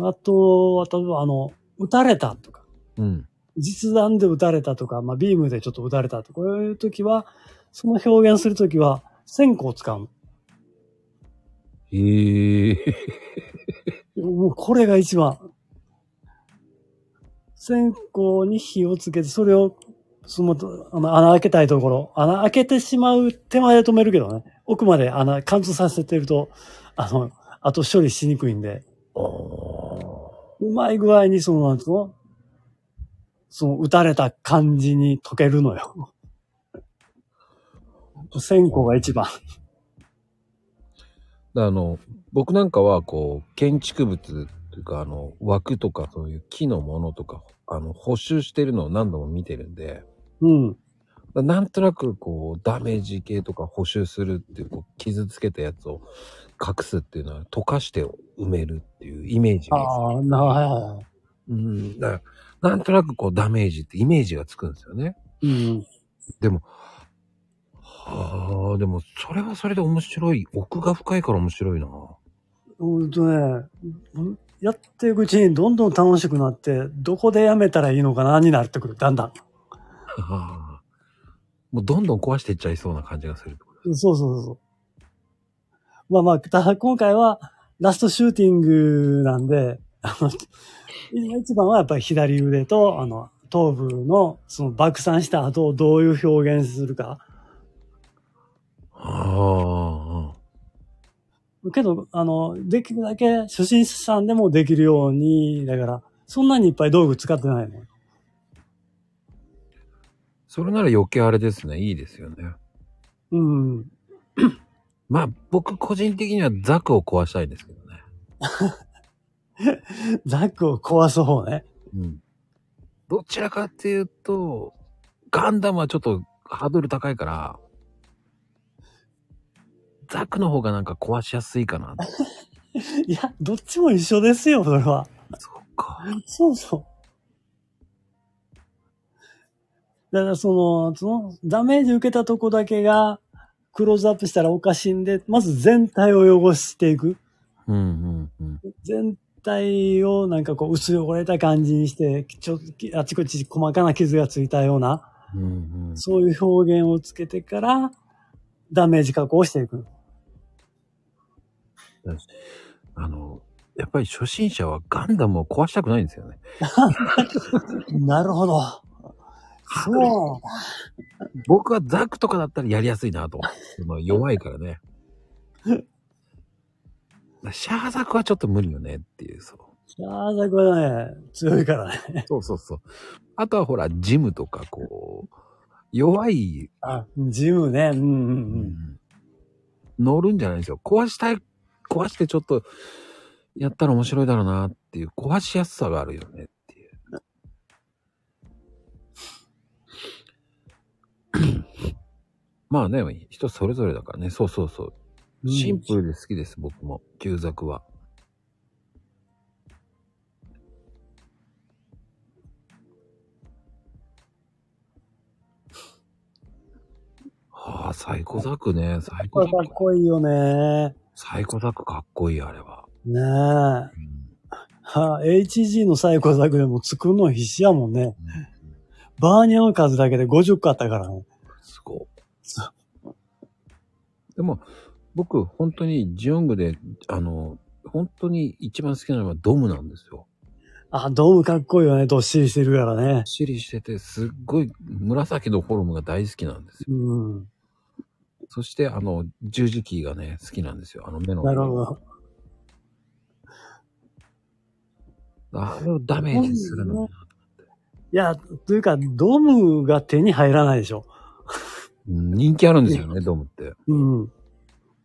あと、あとはあの、撃たれたとか、う。うん。実弾で撃たれたとか、まあ、ビームでちょっと撃たれたとか、こういう時は、その表現するときは、線香を使うの。へえ。もうこれが一番。線香に火をつけて、それを、その、あの、穴開けたいところ、穴開けてしまう手前で止めるけどね。奥まで穴貫通させてると、あの、後処理しにくいんで、うまい具合にその、なんつうの？その、撃たれた感じに溶けるのよ。線香が一番。あの、僕なんかは、こう、建築物というか、あの、枠とか、そういう木のものとか、あの、補修してるのを何度も見てるんで、うん。なんとなく、こう、ダメージ系とか補修するっていう、こう、傷つけたやつを隠すっていうのは、溶かして埋めるっていうイメージが。ああ、な、はいはいはい。うん。だからなんとなくこう、ダメージってイメージがつくんですよね。うん。でも、はあ、でも、それはそれで面白い。奥が深いから面白いな。うんとね、やっていくうちにどんどん楽しくなって、どこでやめたらいいのかなになってくる、だんだん。はあもうどんどん壊していっちゃいそうな感じがする。そうそうそう。まあまあ、ただ今回はラストシューティングなんで、あの、今一番はやっぱり左腕と、あの、頭部のその爆散した後をどういう表現するか。あけど、あの、できるだけ初心者さんでもできるように、だから、そんなにいっぱい道具使ってないの。それなら余計あれですね。いいですよね。うん。まあ、僕個人的にはザクを壊したいんですけどね。ザックを壊す方ね。うん。どちらかっていうと、ガンダムはちょっとハードル高いから、ザクの方がなんか壊しやすいかな。いや、どっちも一緒ですよ、それは。そっか。そうそう。だからその、その、ダメージ受けたとこだけが、クローズアップしたらおかしいんで、まず全体を汚していく。うんうんうん。全体をなんかこう薄汚れた感じにして、ちょあちこち細かな傷がついたような、うんうん。そういう表現をつけてから、ダメージ加工をしていく。あの、やっぱり初心者はガンダムを壊したくないんですよね。なるほど。そう。僕はザクとかだったらやりやすいなと弱いからね。シャーザクはちょっと無理よねっていう、そう。シャーザクはね、強いからね。そうそうそう。あとはほら、ジムとか、こう、弱い。あ、ジムね。うんうんうん。乗るんじゃないんですよ。壊したい、壊してちょっと、やったら面白いだろうなっていう、壊しやすさがあるよねっていう。まあね、人それぞれだからね。そうそうそう。うんシンプルで好きです、僕も。旧ザクは。はあ、サイコザクね。サイコザク。こいいよね。サイコザクかっこいい、あれは。ねえ。うんはあ、HG のサイコザクでも作るの必死やもんね。バーニャの数だけで50個あったからね。すごい。でも、僕、本当にジオングで、あの、本当に一番好きなのはドムなんですよ。あ、ドームかっこいいよね。どっしりしてるからね。しりしてて、すっごい紫のフォルムが大好きなんですよ。うん。そして、あの、十字キーがね、好きなんですよ。あの目の。なるほど。あれをダメージするの。いや、というか、ドームが手に入らないでしょ。うん人気あるんですよね、ドムって。うん。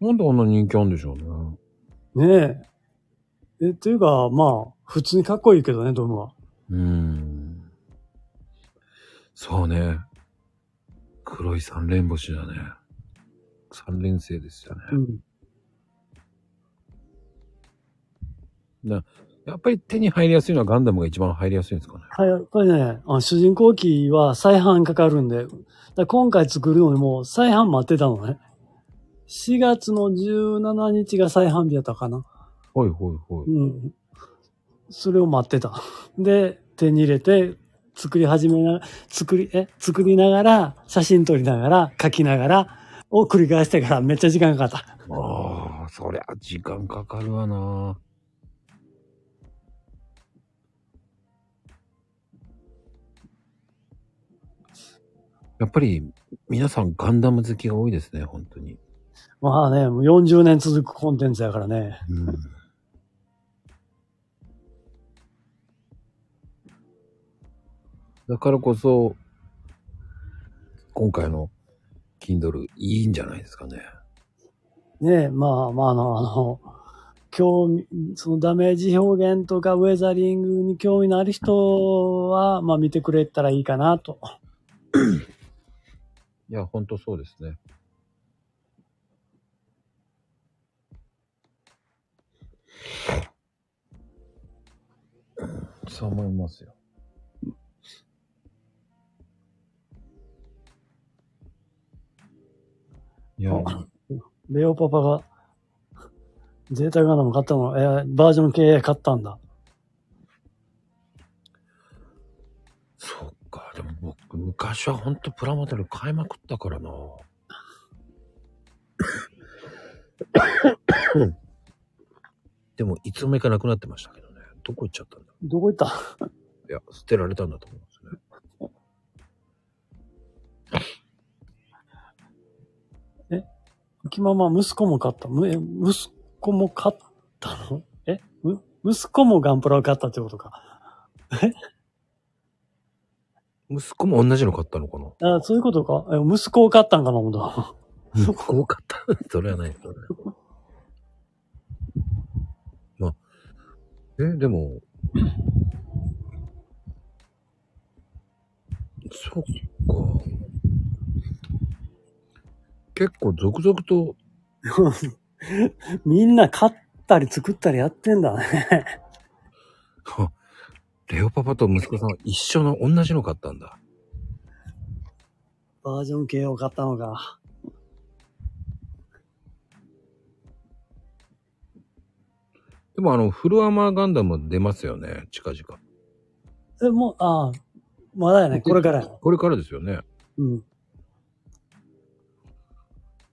なんであんな人気あるんでしょうね。ねえ。え、というか、まあ、普通にかっこいいけどね、ドームは。うーん。そうね。黒い三連星だね。三連星でしたね。うん。やっぱり手に入りやすいのはガンダムが一番入りやすいんですかね。はい、やっぱりね、あ主人公機は再販かかるんで、だ今回作るのにもう再販待ってたのね。4月の17日が再販日やったかな。ほいほいほい。うん。それを待ってた。で、手に入れて、作り始めな、作り、え、作りながら、写真撮りながら、書きながら、を繰り返してからめっちゃ時間かかった。ああ、そりゃ時間かかるわな。やっぱり皆さんガンダム好きが多いですね、本当に。まあね、もう40年続くコンテンツやからね。うん。だからこそ、今回の Kindle いいんじゃないですかね。ねえ、まあまああの、あの、興味、そのダメージ表現とかウェザリングに興味のある人は、まあ見てくれたらいいかなと。いや、ほんとそうですね。そう思いますよ。いや、レオパパが、ゼータガンダム買ったの、えーバージョン系買ったんだ。そっか。でも僕、昔はほんとプラモデル買いまくったからな。でも、いつの間にかなくなってましたけどね。どこ行っちゃったんだどこ行った？いや、捨てられたんだと思うんですね。きまま息子も買った？むえ息子も買ったの？え？む息子もガンプラを買ったってことか。息子も同じの買ったのかな？あそういうことか。え息子を買ったんかな、思った。息子を買った？それはないよね。まあ、え、でも、そっか。結構続々と、みんな買ったり作ったりやってんだね。レオパパと息子さんは一緒の同じの買ったんだ。バージョン系を買ったのか。でもあの、フルアーマーガンダム出ますよね、近々。え、もう、ああ、まだやね。これからや。これからですよね。うん。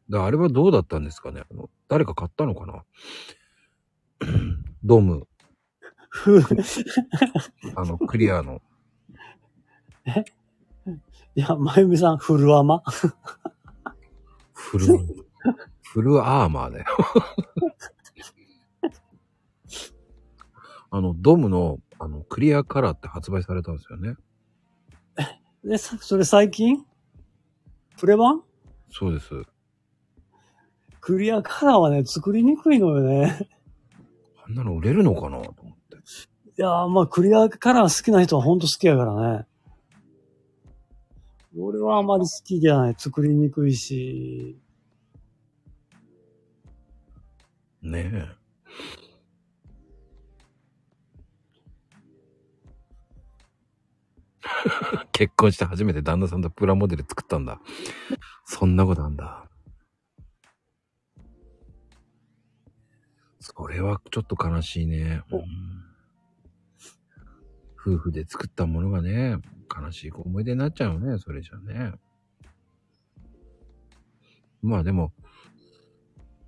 だあれはどうだったんですかね？あの誰か買ったのかな？ドーム、ふ あの、クリアの。いや、まゆみさん、フルアマ？フル、フルアーマーだよ。あの、ドムの、あの、クリアカラーって発売されたんですよね。え、さそれ最近？プレ版？そうです。クリアカラーはね、作りにくいのよね。あんなの売れるのかなと思って。いやー、まあ、クリアカラー好きな人はほんと好きやからね。俺はあまり好きじゃない。作りにくいし。ねえ。結婚して初めて旦那さんとプラモデル作ったんだ。そんなことあんだ。それはちょっと悲しいね。夫婦で作ったものがね、悲しい思い出になっちゃうよね、それじゃね。まあでも、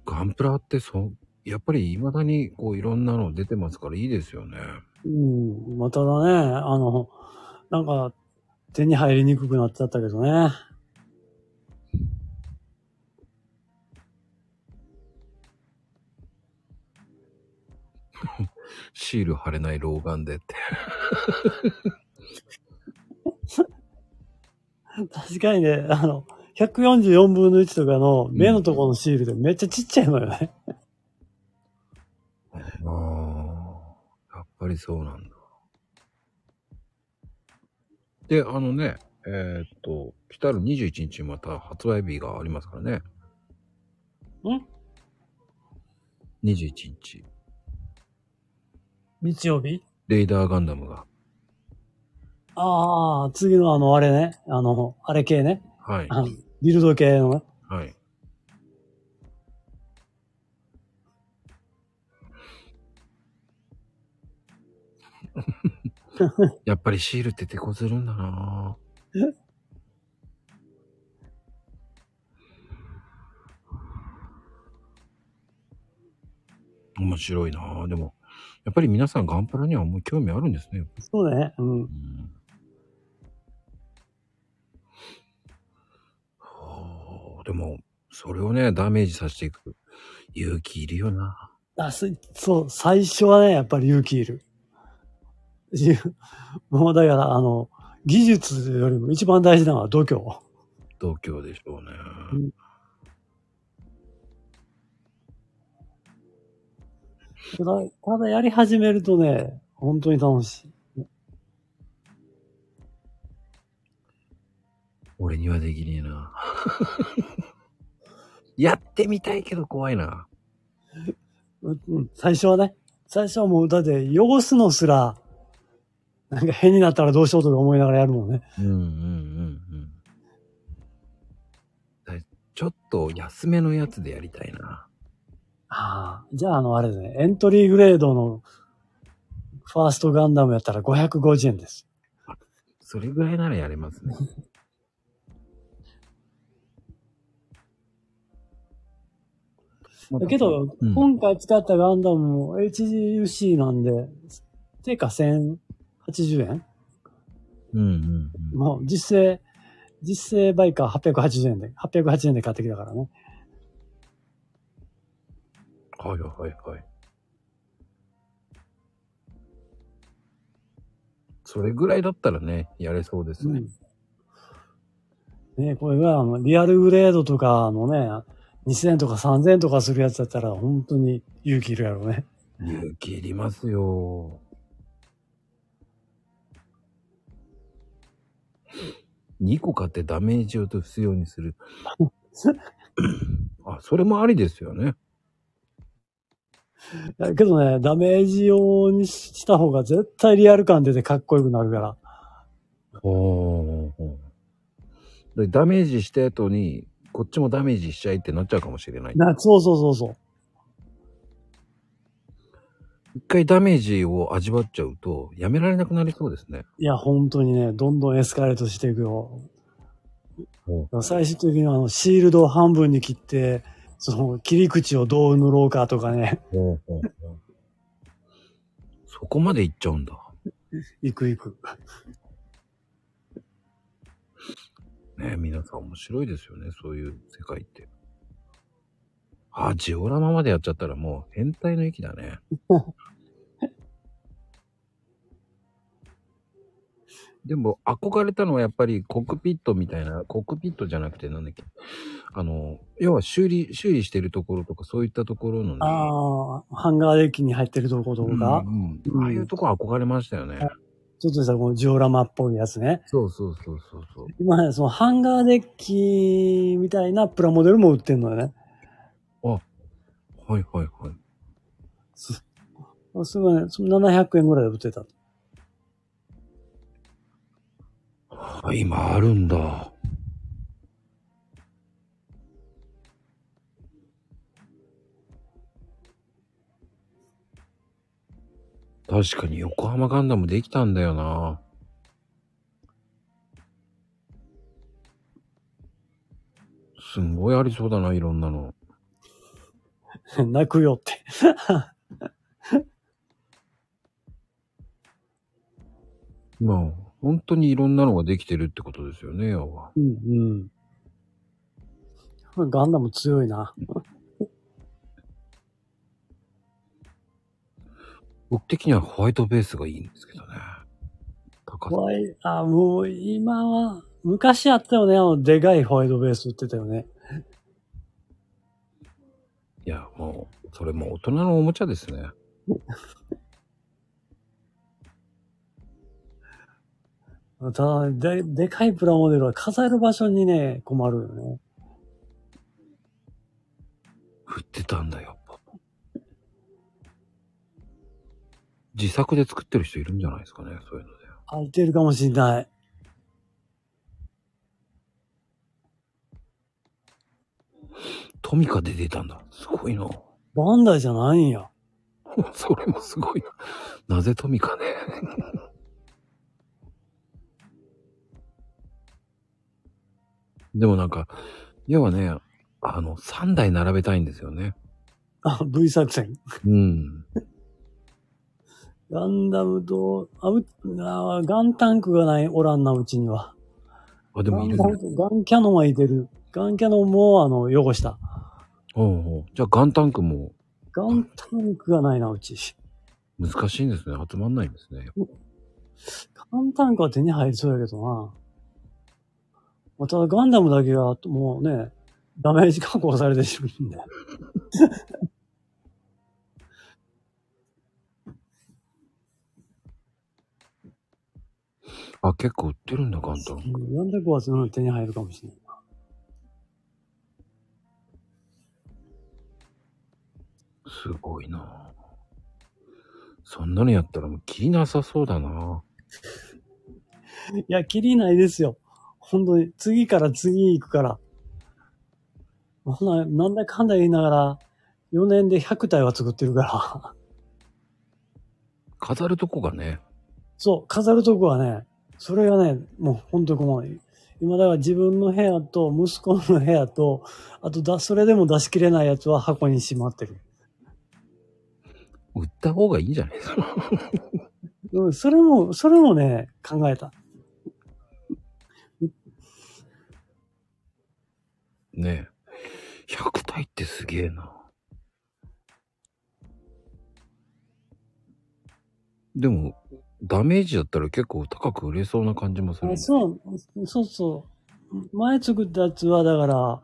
ガンプラってそう、やっぱり未だにこういろんなの出てますからいいですよね。うん。まあ、ただね、あの、なんか、手に入りにくくなっちゃったけどね。シール貼れない老眼でって。確かにね、あの、144分の1とかの目のところのシールでめっちゃちっちゃいのよね。ああ、やっぱりそうなんだ。で、あのね、えーっと、来たる21日また発売日がありますからね。ん ?21 日。日曜日？レイダーガンダムが。ああ、次のあの、あれね。あの、あれ系ね。はい。あのビルド系のね。はい。やっぱりシールって手こずるんだなぁ面白いなぁでも、やっぱり皆さんガンプラにはもう興味あるんですね。そうね。うん。うんはあでも、それをね、ダメージさせていく勇気いるよな。あすそう、最初はね、やっぱり勇気いる。ゆ もうだから、あの、技術よりも一番大事なのは度胸。度胸でしょうね。うんただ、ただやり始めるとね、本当に楽しい。俺にはできねえな。やってみたいけど怖いな。ううん、最初はね、最初はもう、だって、汚すのすら、なんか変になったらどうしようとか思いながらやるもんね。うんうんうんうん。だちょっと安めのやつでやりたいな。ああ、じゃあ、あの、あれですね、エントリーグレードのファーストガンダムやったら550円です。それぐらいならやれますね。だ けど、うん今回使ったガンダムも HGUC なんで、定価1080円？うんうんうん。もう実製、実製バイカー880円で、880円で買ってきたからね。はいはいはい。それぐらいだったらね、やれそうですね。ねこれが、あの、リアルグレードとかのね、2000円とか3000円とかするやつだったら、本当に勇気いるやろうね。勇気いりますよ。2個買ってダメージをと不要にする。あ、それもありですよね。だけどね、ダメージ用にした方が絶対リアル感出てかっこよくなるから。ほう。でダメージした後に、こっちもダメージしちゃいってなっちゃうかもしれない。なそうそうそうそう。一回ダメージを味わっちゃうと、やめられなくなりそうですね。いや、本当にね、どんどんエスカレートしていくよ。最終的にはあの、シールドを半分に切って、その、切り口をどう塗ろうかとかね、そこまでいっちゃうんだ。いくいく。ね皆さん面白いですよね、そういう世界って。あ、ジオラマまでやっちゃったらもう変態の域だね。でも、憧れたのはやっぱりコックピットみたいな、コックピットじゃなくてなんだっけ？あの、要は修理、修理してるところとかそういったところのね。ああ、ハンガーデッキに入ってるところとか、うんうんうんああいうとこ憧れましたよね。ちょっとしたこのジオラマっぽいやつね。そうそうそうそうそう。今ね、そのハンガーデッキみたいなプラモデルも売ってんのよね。はいはいはい。すごいね、その700円ぐらいで売ってた。あ、今あるんだ。確かに横浜ガンダムできたんだよな。すんごいありそうだな、いろんなの。泣くよって。まあ、本当にいろんなのができてるってことですよね、要は。うんうん。ガンダム強いな。僕的にはホワイトベースがいいんですけどね。高さホワイあ、もう今は、昔あったよね、あの、でかいホワイトベース売ってたよね。いや、もう、それもう大人のおもちゃですね。ただ、で、でかいプラモデルは飾る場所にね、困るよね。売ってたんだよ。自作で作ってる人いるんじゃないですかね、そういうので。空いてるかもしんない。トミカで出たんだ。すごいな。バンダイじゃないんや。それもすごいな。なぜトミカね？でもなんか、要はね、あの、3台並べたいんですよね。あ、V 作戦。うん。ガンダムと、あ、うあガンタンクがない、おらんな、うちには。あ、でもいるね。ガンガンキャノンはいてる。ガンキャノンも、あの、汚した。おうおうじゃあガンタンクもガンタンクがないな、うち。難しいんですね。集まんないんですね。ガンタンクは手に入りそうやけどな。まあただガンダムだけが、もうね、ダメージ加工されてしまうんだよ。あ、結構売ってるんだ、ガンタンク。400ワットの手に入るかもしれない。すごいなそんなのやったらもう切りなさそうだな いや、きりないですよ。本当に、次から次行くから。ほな、なんだかんだ言いながら、4年で100体は作ってるから。飾るとこがね。そう、飾るとこはね、それがね、もう本当に困る。今だから自分の部屋と息子の部屋と、あとだ、それでも出し切れないやつは箱にしまってる。売った方がいいんじゃないですか。うん、それも、それもね、考えた。ねえ。100体ってすげえな。でも、ダメージだったら結構高く売れそうな感じもする。あそう、そうそう。前作ったやつは、だから、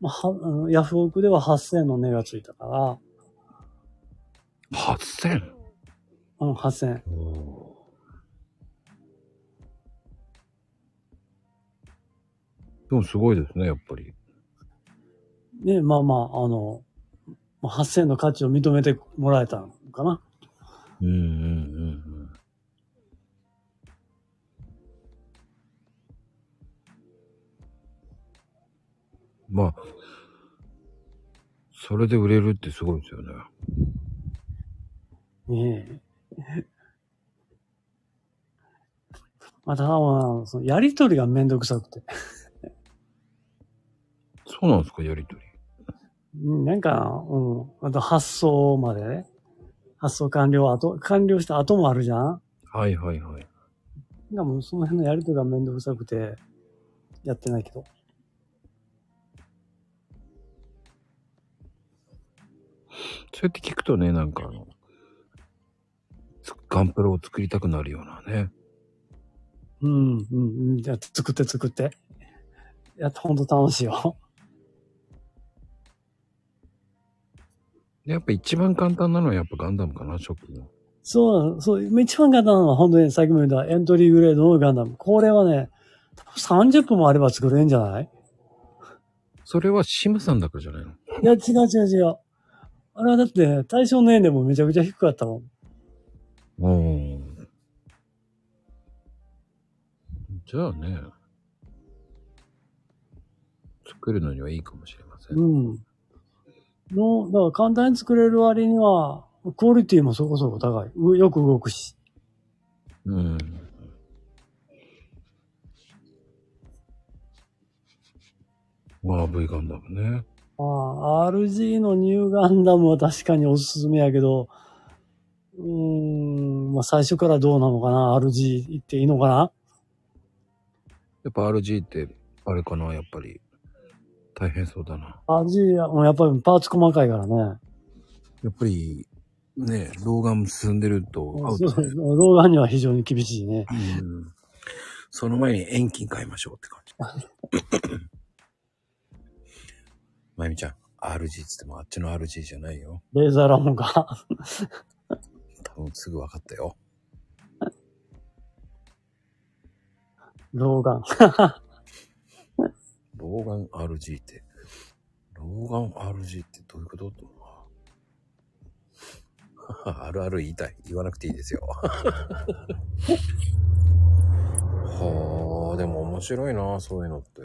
まあ、ヤフオクでは8000の値がついたから、8000? うん、8000。でもすごいですね、やっぱり。ね、まあまあ、あの、まあ8000の価値を認めてもらえたのかな。うんうんうんうん。まあ、それで売れるってすごいですよね。ねえ。まあ、ただまあ、そのやりとりがめんどくさくて。そうなんですか、やりとり。うんなんか、うん。あと発送までね。発送完了、あと、完了した後もあるじゃんはいはいはい。なもうその辺のやりとりがめんどくさくて、やってないけど。そうやって聞くとね、なんかあの、つガンプラを作りたくなるようなね。うん、うん、うん。じゃあ作って作って。やってほんと楽しいよ。でやっぱ一番簡単なのはやっぱガンダムかな、初期の。そうそう、一番簡単なのは本当にさっきも言ったエントリーグレードのガンダム。これはね、多分30分もあれば作れるんじゃない？それはシムさんだからじゃないの？いや、違う違う違う。あれはだって、対象年齢もめちゃくちゃ低かったもん。うん。じゃあね、作るのにはいいかもしれません。うん。の、だから簡単に作れる割には、クオリティもそこそこ高い。うよく動くし。うん。まあ、V ガンダムね。ああ、RG のニューガンダムは確かにおすすめやけど、うーん、まあ最初からどうなのかな ?RG 言っていいのかな？やっぱ RG って、あれかな、やっぱり。大変そうだな。?RG はもうやっぱりパーツ細かいからね。やっぱり、ね、老眼進んでるとアウト。老眼には非常に厳しいね。うん。その前に遠近買いましょうって感じ。まゆみちゃん、RG っつってもあっちの RG じゃないよ。レーザーラモンが。多分すぐ分かったよ。老眼。老眼 RG って、老眼 RG ってどういうこと？と あるある言いたい。言わなくていいですよ。はあ、でも面白いな、そういうのって。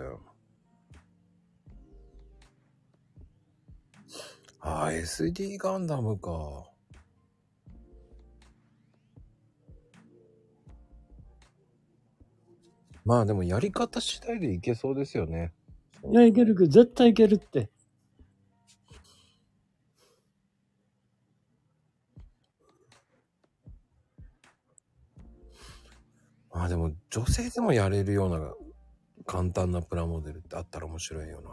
ああ、SD ガンダムか。まあでもやり方次第でいけそうですよね。いや、いけるけど、絶対いけるって。まあでも女性でもやれるような簡単なプラモデルってあったら面白いよな。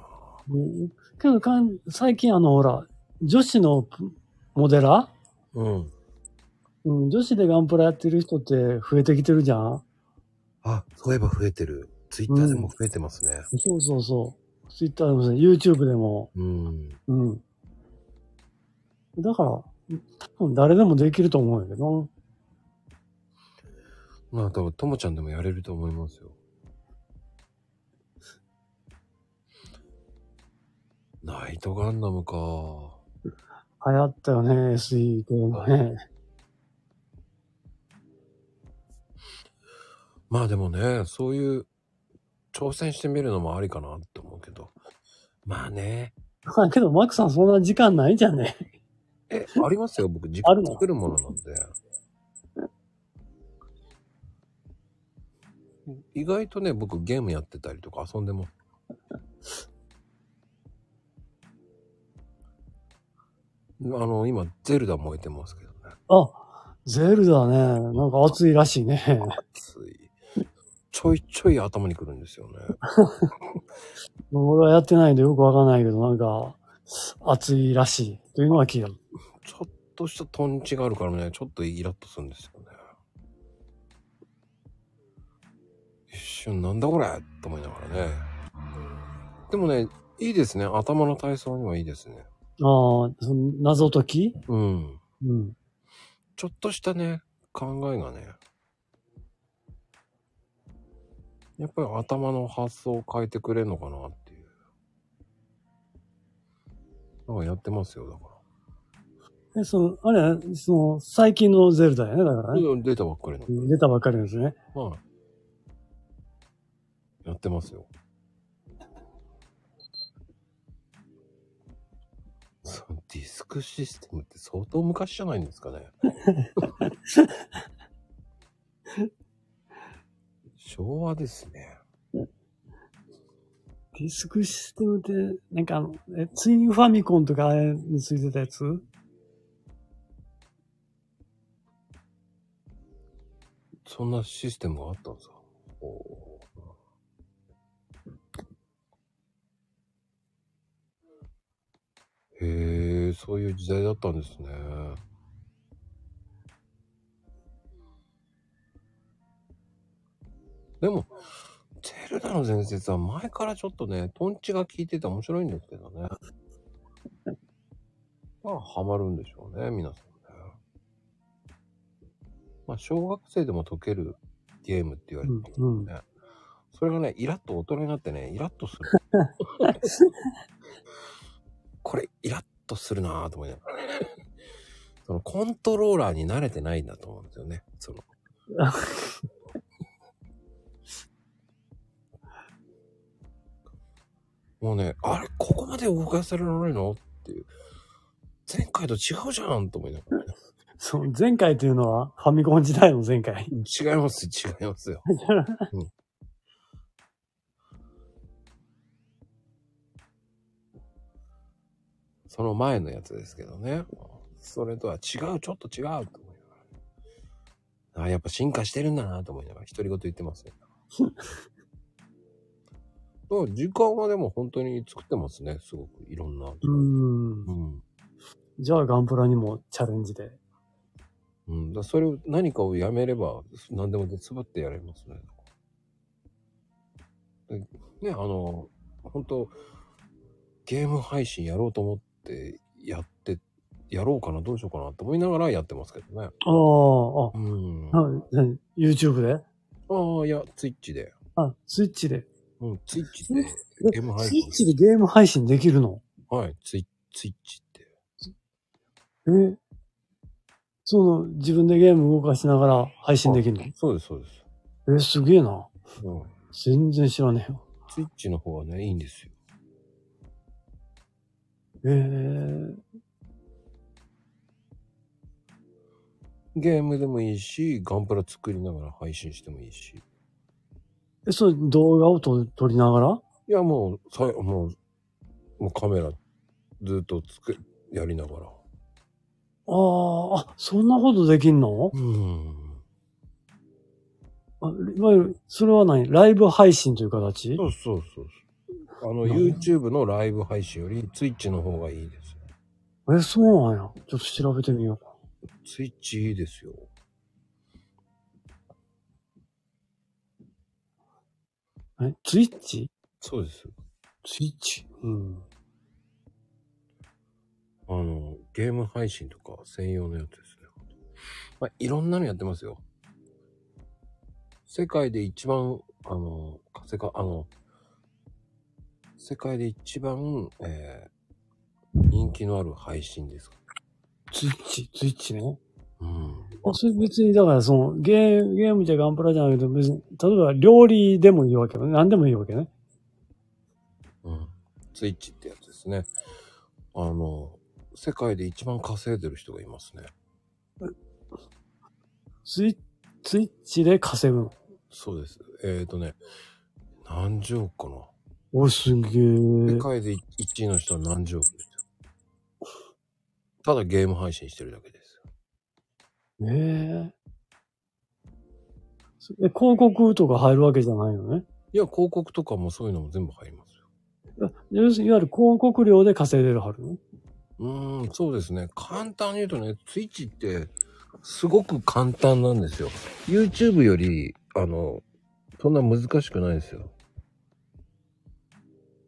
うんけどかん、最近あの、ほら、女子のプモデラうん。ーうん、女子でガンプラやってる人って増えてきてるじゃんあ、そういえば増えてる。ツイッターでも増えてますね。そうそうそう。ツイッターでもね、YouTube でも。うん。うん。だから、多分誰でもできると思うんやけど。まあ多分ともちゃんでもやれると思いますよ。ナイトガンダムか。流行ったよね、SE 系のね。まあでもね、そういう挑戦してみるのもありかなって思うけど。まあね。だけど、マックさんそんな時間ないじゃんね。え、ありますよ。僕、実あるの？家作るものなんで。意外とね、僕ゲームやってたりとか遊んでも。あの、今、ゼルダ燃えてますけどね。あ、ゼルダね。なんか熱いらしいね。熱い。ちょいちょい頭にくるんですよね。俺はやってないんでよくわかんないけど、なんか、熱いらしい。というのは聞いた。ちょっとしたトンチがあるからね、ちょっとイラッとするんですよね。一瞬なんだこれと思いながらね。でもね、いいですね。頭の体操にはいいですね。ああ、謎解き？うん。うん。ちょっとしたね、考えがね。やっぱり頭の発想を変えてくれるのかなっていう。なんかやってますよ、だから。え、その、あれ、その、最近のゼルダやね、だからね。うん出たばっかりの。うん出たばっかりですね。はい。やってますよ。そうディスクシステムって相当昔じゃないんですかね。昭和ですね。ディスクシステムって、なんかあの、え、ツインファミコンとかについてたやつ？そんなシステムがあったんですか？おーへえ、そういう時代だったんですね。ルダの伝説は前からちょっとね、トンチが効いてて面白いんですけどね。まあ、ハマるんでしょうね、皆さんね。まあ、小学生でも解けるゲームって言われてるうん。うん。それがね、イラッと大人になってね、イラッとする。これ、イラッとするなぁと思いながらね。そのコントローラーに慣れてないんだと思うんですよね。その。もうね、あれ、ここまで動かせられないの？っていう。前回と違うじゃんと思いながらね。そう、前回というのはファミコン時代の前回。違います、違いますよ。その前のやつですけどね。それとは違う、ちょっと違うと思いながらね。あ、やっぱ進化してるんだなと思いながら独り言言ってますよ。時間はでも本当に作ってますね、すごくいろんな。うーん。うん。じゃあガンプラにもチャレンジで。うん。だそれを何かをやめれば何でもでつぶってやれますね。でね、あの、本当ゲーム配信やろうと思ってやって、やろうかな、どうしようかなと思いながらやってますけどね。ああ、うん。あ、はい何？YouTube で？ああ、いや、ツイッチで。あ、スイうん、ツイッチでえゲーム配スイッ信。チでゲーム配信できるの？はい、ツイツイッチって。え？その、自分でゲーム動かしながら配信できるの？そうです、そうです。え、すげえな。うん。全然知らねえよ。ツイッチの方はね、いいんですよ。えー、ゲームでもいいし、ガンプラ作りながら配信してもいいし。え、それ動画をと撮りながら？いや、もう、さもう、もうカメラずっとつく、やりながら。ああ、あ、そんなことできんの？うん。あいわゆる、それは何？ライブ配信という形？そうそうそうそう。あの、YouTube のライブ配信より、ツイッチの方がいいです。え、そうなんや。ちょっと調べてみようか。ツイッチいいですよ。え、ツイッチそうです。ツイッチうん。あの、ゲーム配信とか専用のやつですね。まあ、いろんなのやってますよ。世界で一番、あの、稼が、あの、世界で一番、えー人気のある配信です。ツイッチ、ツイッチね。うん。あ、それ別に、だからその、ゲー、ゲームじゃガンプラじゃなくて別に、例えば料理でもいいわけね。何でもいいわけね。うん。ツイッチってやつですね。あの、世界で一番稼いでる人がいますね。ツイツイッチで稼ぐの？そうです。えっ、ー、とね、何十億かな。お、すげ世え。界で1位の人は何十億ですよ。ただゲーム配信してるだけで。えええ、広告とか入るわけじゃないよね？いや、広告とかもそういうのも全部入りますよ。あ要するにいわゆる広告料で稼いでるはるの？うーん、そうですね。簡単に言うとね、ツイッチってすごく簡単なんですよ。YouTube より、あの、そんな難しくないですよ。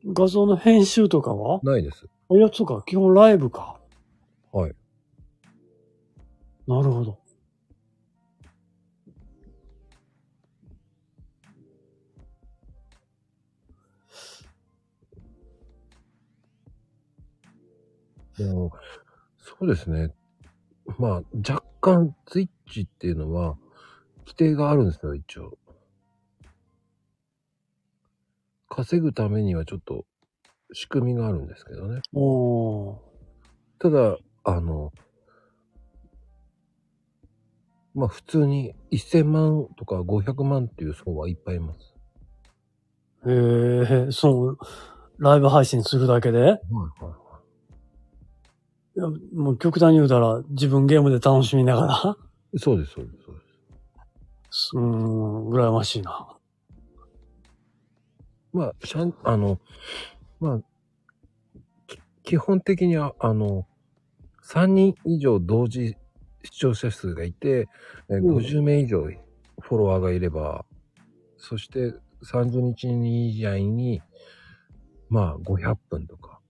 画像の編集とかは？ないです。あ、いや、そうか、基本ライブか。はい。なるほど。でもそうですね。まあ、若干ツイッチっていうのは、規定があるんですよ、一応。稼ぐためにはちょっと仕組みがあるんですけどね。おー。ただ、あの、まあ普通に1000万とか500万っていう層はいっぱいいます。へえ、そう、ライブ配信するだけで？はいはいいやもう極端に言うたら、自分ゲームで楽しみながら、い。そうです、そうです、そうです。うーん、羨ましいな。まあ、しゃん、あの、まあ、き基本的には、あの、3人以上同時視聴者数がいて、えーうん50名以上フォロワーがいれば、そして30日以内に、まあ、500分とか。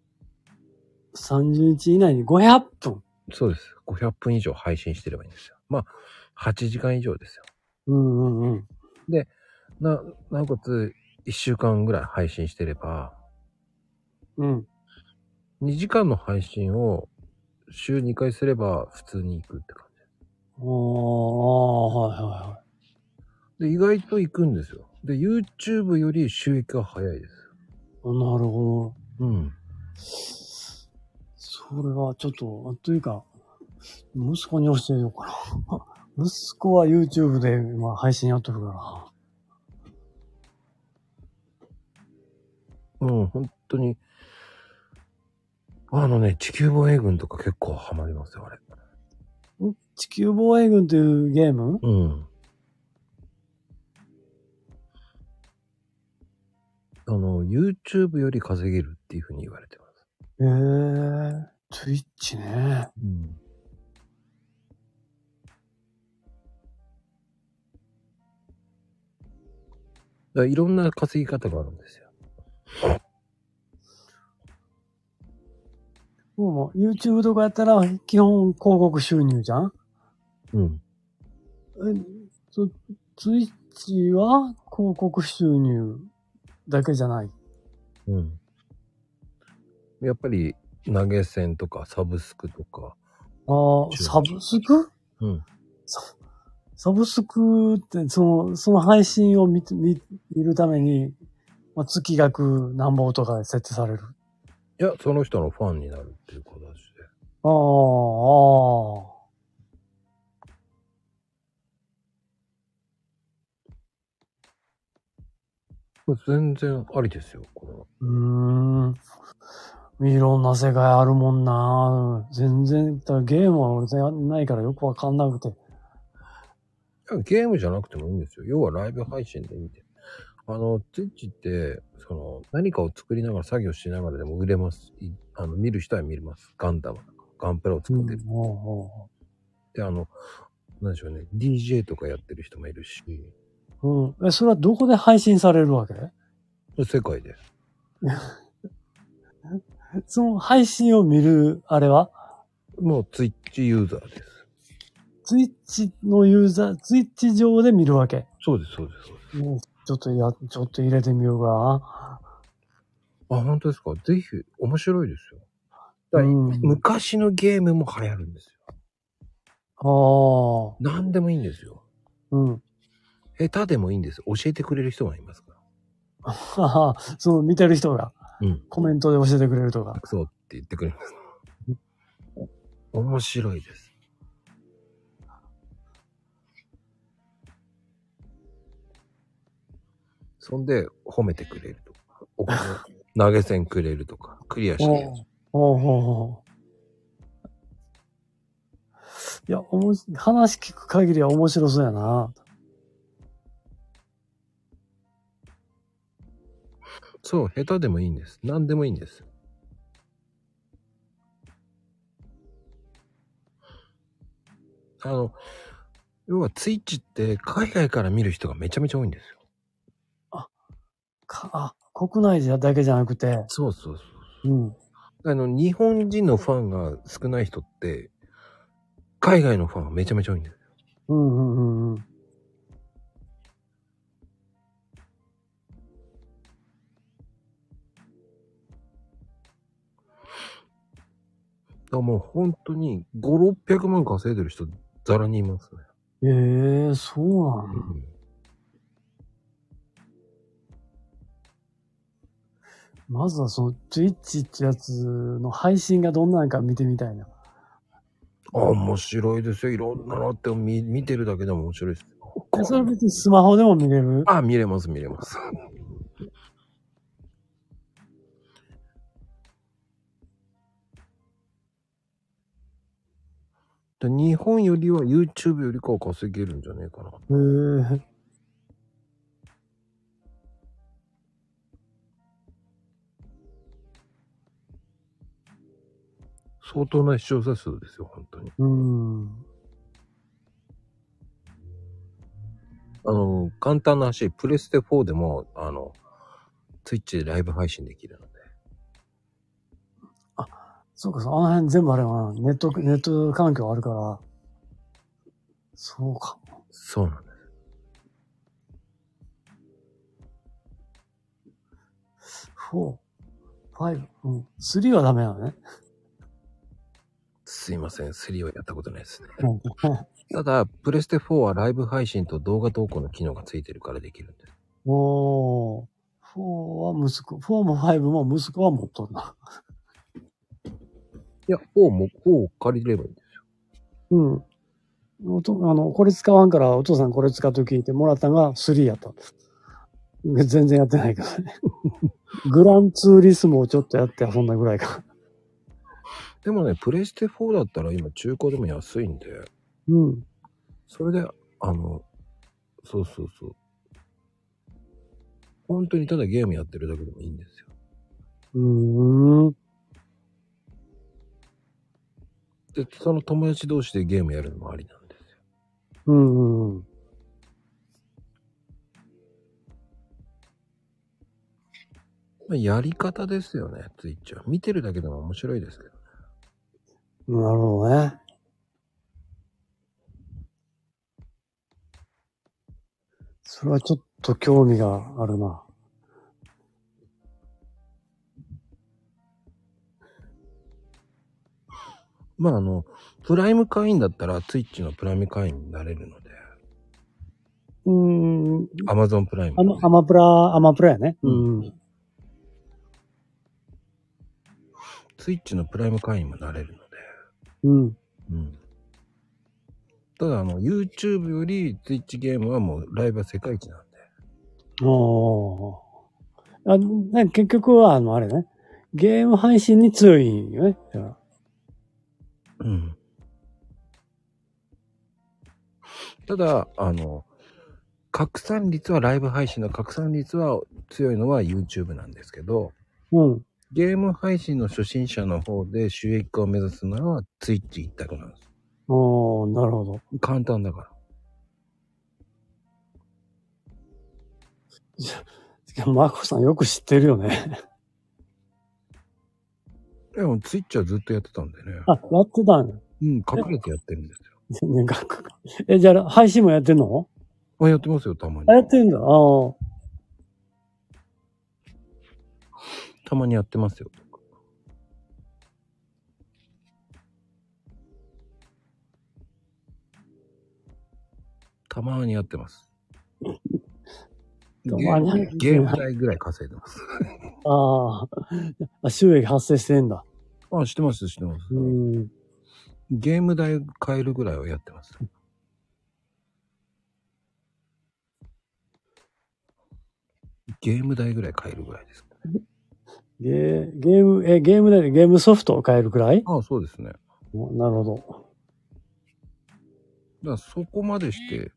30日以内に500分。そうです。500分以上配信してればいいんですよ。まあ、8時間以上ですよ。うんうんうん。な、なおかつ、1週間ぐらい配信してれば、うん。2時間の配信を週2回すれば普通に行くって感ああ、はいはいはい。じ。で、意外と行くんですよ。で、YouTube より収益が早いです。なるほど。うん。それはちょっと、というか、息子に教えようかな。息子は YouTube で今配信やっとるかうん、本当に。あのね、地球防衛軍とか結構ハマりますよ、あれ。地球防衛軍というゲーム？うん。あの、YouTube より稼げるっていうふうに言われてます。ええー、Twitch ね。うん。だからいろんな稼ぎ方があるんですよ。もう YouTube とかやったら基本広告収入じゃん？うん。え、そ、Twitch は広告収入だけじゃない？うん。やっぱり投げ銭とかサブスクとか。ああ、サブスク？うん。ササブスクって、その、その配信を見て、見、見るために、まあ、月額何本とかで設定される。いや、その人のファンになるっていう形で。ああ、ああ。全然ありですよ、これは。うーん。いろんな世界あるもんな全然、だゲームは俺やんないからよくわかんなくて。ゲームじゃなくてもいいんですよ。要はライブ配信でいいんで。あの、Twitch って、その、何かを作りながら作業しながらでも売れます。いあの、見る人は見れます。ガンダムとか、ガンプラを作ってる。で、あの、なんでしょうね。DJ とかやってる人もいるし、ううん。え、それはどこで配信されるわけ？世界で。その配信を見る、あれは？もう Twitch ユーザーです。ツイッチのユーザー、ツイッチ上で見るわけ？そうです、そうです、そうです。うんちょっとや、ちょっと入れてみようかあ、本当ですか？ぜひ、面白いですよ。だ。昔のゲームも流行るんですよ。ああ。何でもいいんですよ。うん。下手でもいいんです。教えてくれる人がいますから。はは、その見てる人がうん。コメントで教えてくれるとか。そうって言ってくれます。面白いです。そんで、褒めてくれるとか、お金、投げ銭くれるとか、クリアしてる。ほうほうほう。いや、おもし、話聞く限りは面白そうやな。そう、下手でもいいんです。何でもいいんです。あの、要はツイッチって海外から見る人がめちゃめちゃ多いんですよ。か、あ、国内じゃだけじゃなくて、そうそうそう。うん。あの、日本人のファンが少ない人って、海外のファンがめちゃめちゃ多いんですよ。うんうんうんうん。だからもう本当に5、600万稼いでる人ザラにいますね。ええそうなのまずはその Twitch ってやつの配信がどんなんか見てみたいな。あ、面白いですよ。いろんなのって見見てるだけでも面白いですそれ別にスマホでも見れる？あ、見れます、見れます。で日本よりは YouTube よりかは稼げるんじゃねえかな。へえ相当な視聴者数ですよ、本当に。うん。あの、簡単な話、プレステ4でも、あの、Twitch でライブ配信できるので。そうか、そうあの辺全部あれはな、ネット、ネット環境あるから、そうかも。そうなんです。4、5、うん。3はダメなのね。すいません、3はやったことないですね。うん ただ、プレステ4はライブ配信と動画投稿の機能がついてるからできるんです。おー。4は息子、4も5も息子は持っとんな。いや、4も、4を借りればいいんですよ。うん。おとあの、これ使わんからお父さんこれ使っと聞いてもらったのが3やった。全然やってないからね。グランツーリスモをちょっとやって遊んだぐらいか。でもね、プレステ4だったら今中古でも安いんで、うん。それで、あの、そうそうそう。本当にただゲームやってるだけでもいいんですよ。うーん。で、その友達同士でゲームやるのもありなんですよ。うんうんやり方ですよね、ツイッチは。見てるだけでも面白いですけどね。なるほどね。それはちょっと興味があるな。まあ、あの、プライム会員だったら、ツイッチのプライム会員になれるので、うーん。アマゾンプライムアマ、アマプラ、アマプラやね。うん。ツイッチのプライム会員もなれるうん。うん。ただ、あの、YouTube よりツイッチゲームはもうライブは世界一なんで。おー。あ、ね、結局は、あの、あれね。ゲーム配信に強いよね。うん。ただ、あの、拡散率は、ライブ配信の拡散率は強いのは YouTube なんですけど、うん。ゲーム配信の初心者の方で収益化を目指すのは Twitch 一択なんです。おー、なるほど。簡単だから。マコさんよく知ってるよね。でも Twitch はずっとやってたんでね。あ、やってたんや。うん、隠れてやってるんですよ。全然かっこえ、じゃあ、配信もやってんの？あ、やってますよ、たまにあ、。やってんだ。ああ。たまにやってますよ。たまにやってます。たまにゲーム代ぐらい稼いでます。あーあ。収益発生してんだ。あ、知ってます、知ってます。うん。ゲーム代買えるぐらいはやってます。ゲーム代ぐらい買えるぐらいです。ゲーゲーム、え、ゲームでゲームソフトを買えるくらい？ああ、そうですね。おなるほど。だからそこまでして、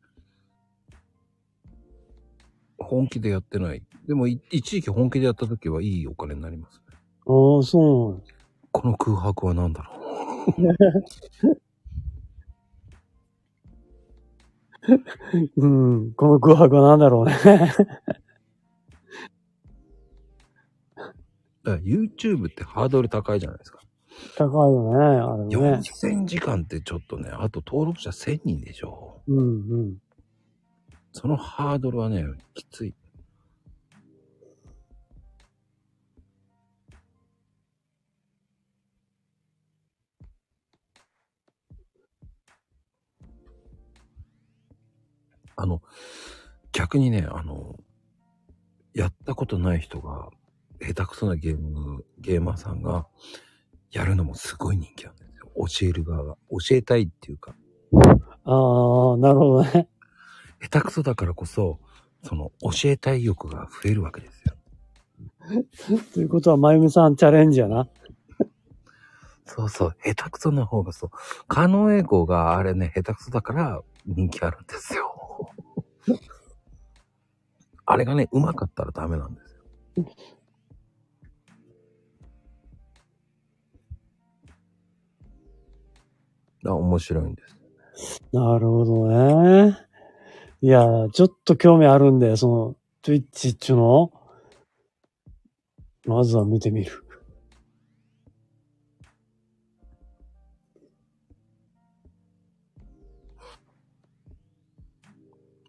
本気でやってない。でも、い一時期本気でやった時はいいお金になりますね。ああ、そうなんだこの空白は何だろう。うん。この空白は何だろうね。だから YouTube ってハードル高いじゃないですか。高いよね、あれね。4000時間ってちょっとね、あと登録者1000人でしょ。うんうん。そのハードルはね、きつい。あの、逆にね、あの、やったことない人が、下手くそなゲーム、ゲーマーさんが、やるのもすごい人気なんですよ。教える側が。教えたいっていうか、ああ、なるほどね。下手くそだからこそ、その教えたい欲が増えるわけですよ。ということは、まゆみさんチャレンジやな。そうそう、下手くそな方がそう。カノエゴがあれね、下手くそだから人気あるんですよ。あれがね、上手かったらダメなんですよ。あ面白いんです。なるほどね。いや、ちょっと興味あるんで、その、Twitch っちゅうのまずは見てみる。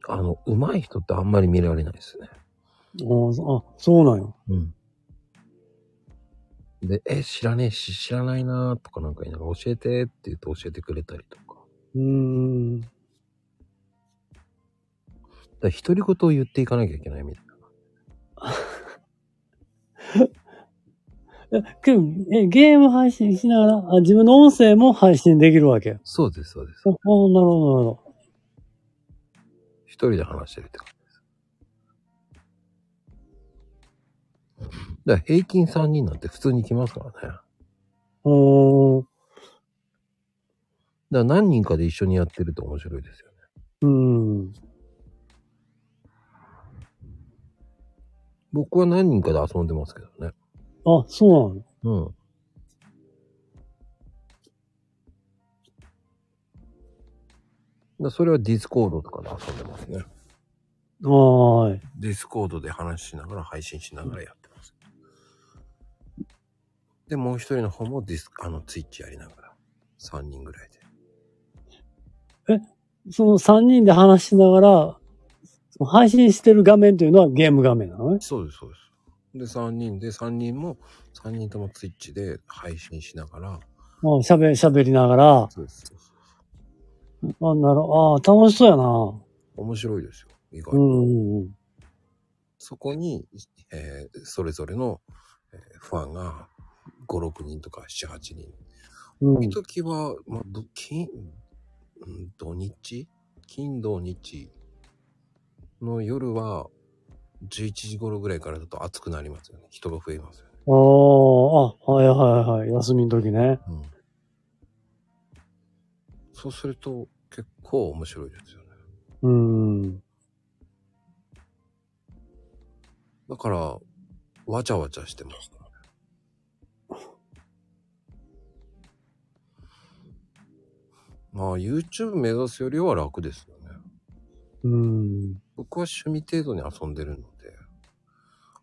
あの、上手い人ってあんまり見られないですね。ああ、そうなんよ。うん。で、え、知らねえし、知らないなーとかなんか言いながら教えてって言って教えてくれたりとか。うーん。だ独り言を言っていかなきゃいけないみたいな。え、けど、え、ゲーム配信しながら、あ自分の音声も配信できるわけ。そうです、そうですあ、。あなるほど、なるほど。一人で話してるって感だから平均3人なんて普通に来ますからね。おー、だから何人かで一緒にやってると面白いですよね。うん。僕は何人かで遊んでますけどね。あ、そうなの？うん。だそれは Discord とかで遊んでますね。はーい。 Discord で話しながら配信しながらやっ。で、もう一人の方もディス、あの、 Twitch やりながら。3人ぐらいで。その3人で話しながら、配信してる画面というのはゲーム画面なのね？そうです、そうです。で、3人で、3人も、3人とも Twitch で配信しながら。あ喋、喋りながら、そうです。あ、なるあー楽しそうやな。面白いですよ。意外うに。んうんそこに、えーそれぞれの、えーファンが5、6人とか7、8人。うん。うんいい時は、まあ、ど金、うん土日？金土日の夜は11時頃ぐらいからだと暑くなりますよね。人が増えますよね。あーあ、はいはいはい。休みの時ね。うん。そうすると結構面白いですよね。うん。だから、わちゃわちゃしてますかまあ、YouTube 目指すよりは楽ですよね。うん。僕は趣味程度に遊んでるので。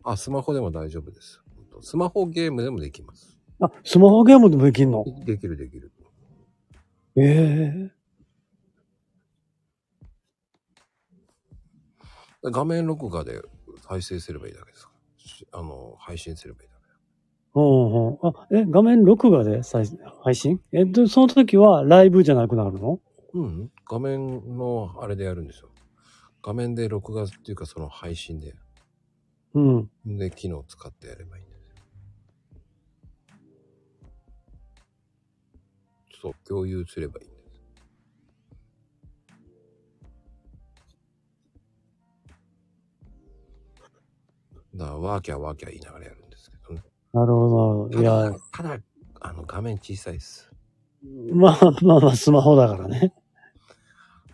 あ、スマホでも大丈夫です。スマホゲームでもできます。あ、スマホゲームでもできんの？できるできる。ええ画面録画で再生すればいいだけですかあの、配信すればいい。うんうん。あ、え、画面録画で再配信？え、で、その時はライブじゃなくなるの？うん。画面のあれでやるんですよ。画面で録画っていうかその配信で。うん。で、機能を使ってやればいいんですよ。そう、共有すればいいんです。だから、ワーキャーワーキャー言いながらやる。なるほど。いやただ、、あの、画面小さいです。まあまあまあ、スマホだからね。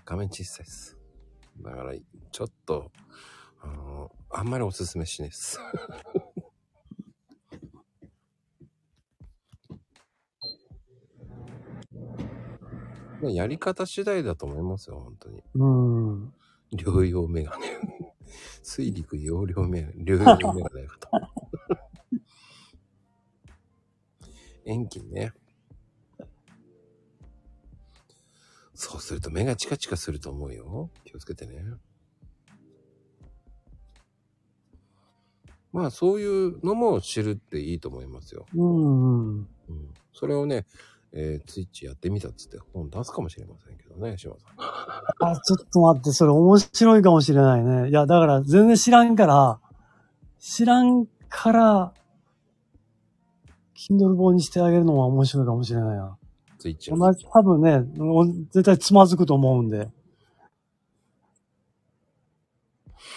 画面小さいです。だから、ちょっと、あの、あんまりおすすめしないです。まあやり方次第だと思いますよ、本当に。うん。療養メガネ。水陸容量メガネ、療養メガネと。遠近ね。そうすると目がチカチカすると思うよ。気をつけてね。まあそういうのも知るっていいと思いますよ。うん。うん。それをね、えー、ツイッチやってみたっつって本出すかもしれませんけどね、島さん。あ、ちょっと待って、それ面白いかもしれないね。いや、だから全然知らんから、知らんから、Kindle 本にしてあげるのは面白いかもしれないな。ツイッチ同じ、多分ね、お絶対つまずくと思うんで。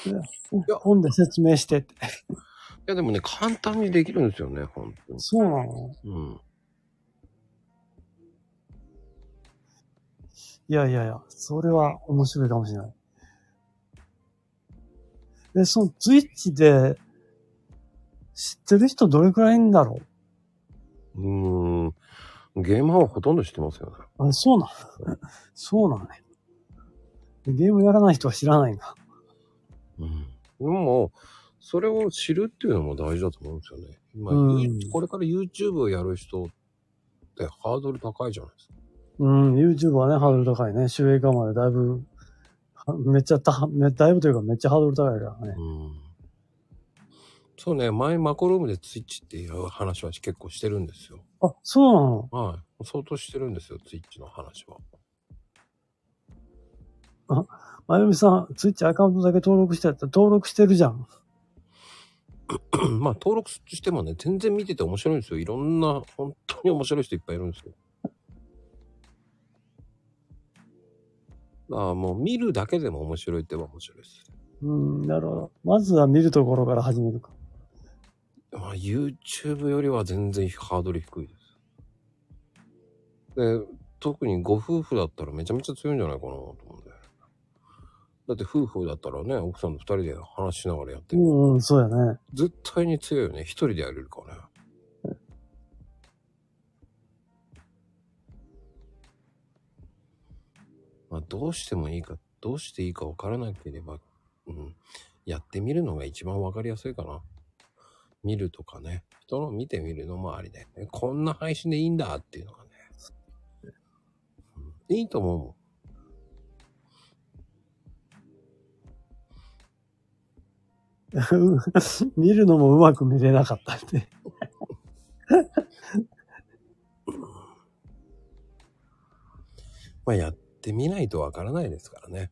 で本で説明してって。いやでもね、簡単にできるんですよね、本当に。そうなの？うん。いやいやいや、それは面白いかもしれない。で、そのツイッチで、知ってる人どれくらいいんだろう？ーん。ゲーマーはほとんど知ってますよね。うあ、そうなの？そうなのね。ゲームやらない人は知らないんだ。うん。でも、それを知るっていうのも大事だと思うんですよね。今、うんこれから YouTube をやる人ってハードル高いじゃないですか。うん、YouTube はね、ハードル高いね。収益化までだいぶめっちゃた、めだいぶというかめっちゃハードル高いからね。うん。そうね、前マコルームでツイッチっていう話は結構してるんですよ。あ、そうなの？はい。相当してるんですよ、ツイッチの話は。まゆみさん、ツイッチアカウントだけ登録してやったら登録してるじゃん。まあ登録してもね、全然見てて面白いんですよ。いろんな、本当に面白い人いっぱいいるんですよ。ああ、もう見るだけでも面白いって言えば面白いです。うん、なるほど。まずは見るところから始めるか。まあ YouTube よりは全然ハードル低いです。で、特にご夫婦だったらめちゃめちゃ強いんじゃないかなと思うんで。だって夫婦だったらね、奥さんと二人で話しながらやってる。うん、うん、そうやね。絶対に強いよね。一人でやれるからね。まあ、どうしてもいいか、どうしていいかわからなければ、うん、やってみるのが一番わかりやすいかな。見るとかね。人の見てみるのもありだよね。こんな配信でいいんだっていうのがね。うん、いいと思うもん。見るのもうまく見れなかったって。まあ、やってみないとわからないですからね。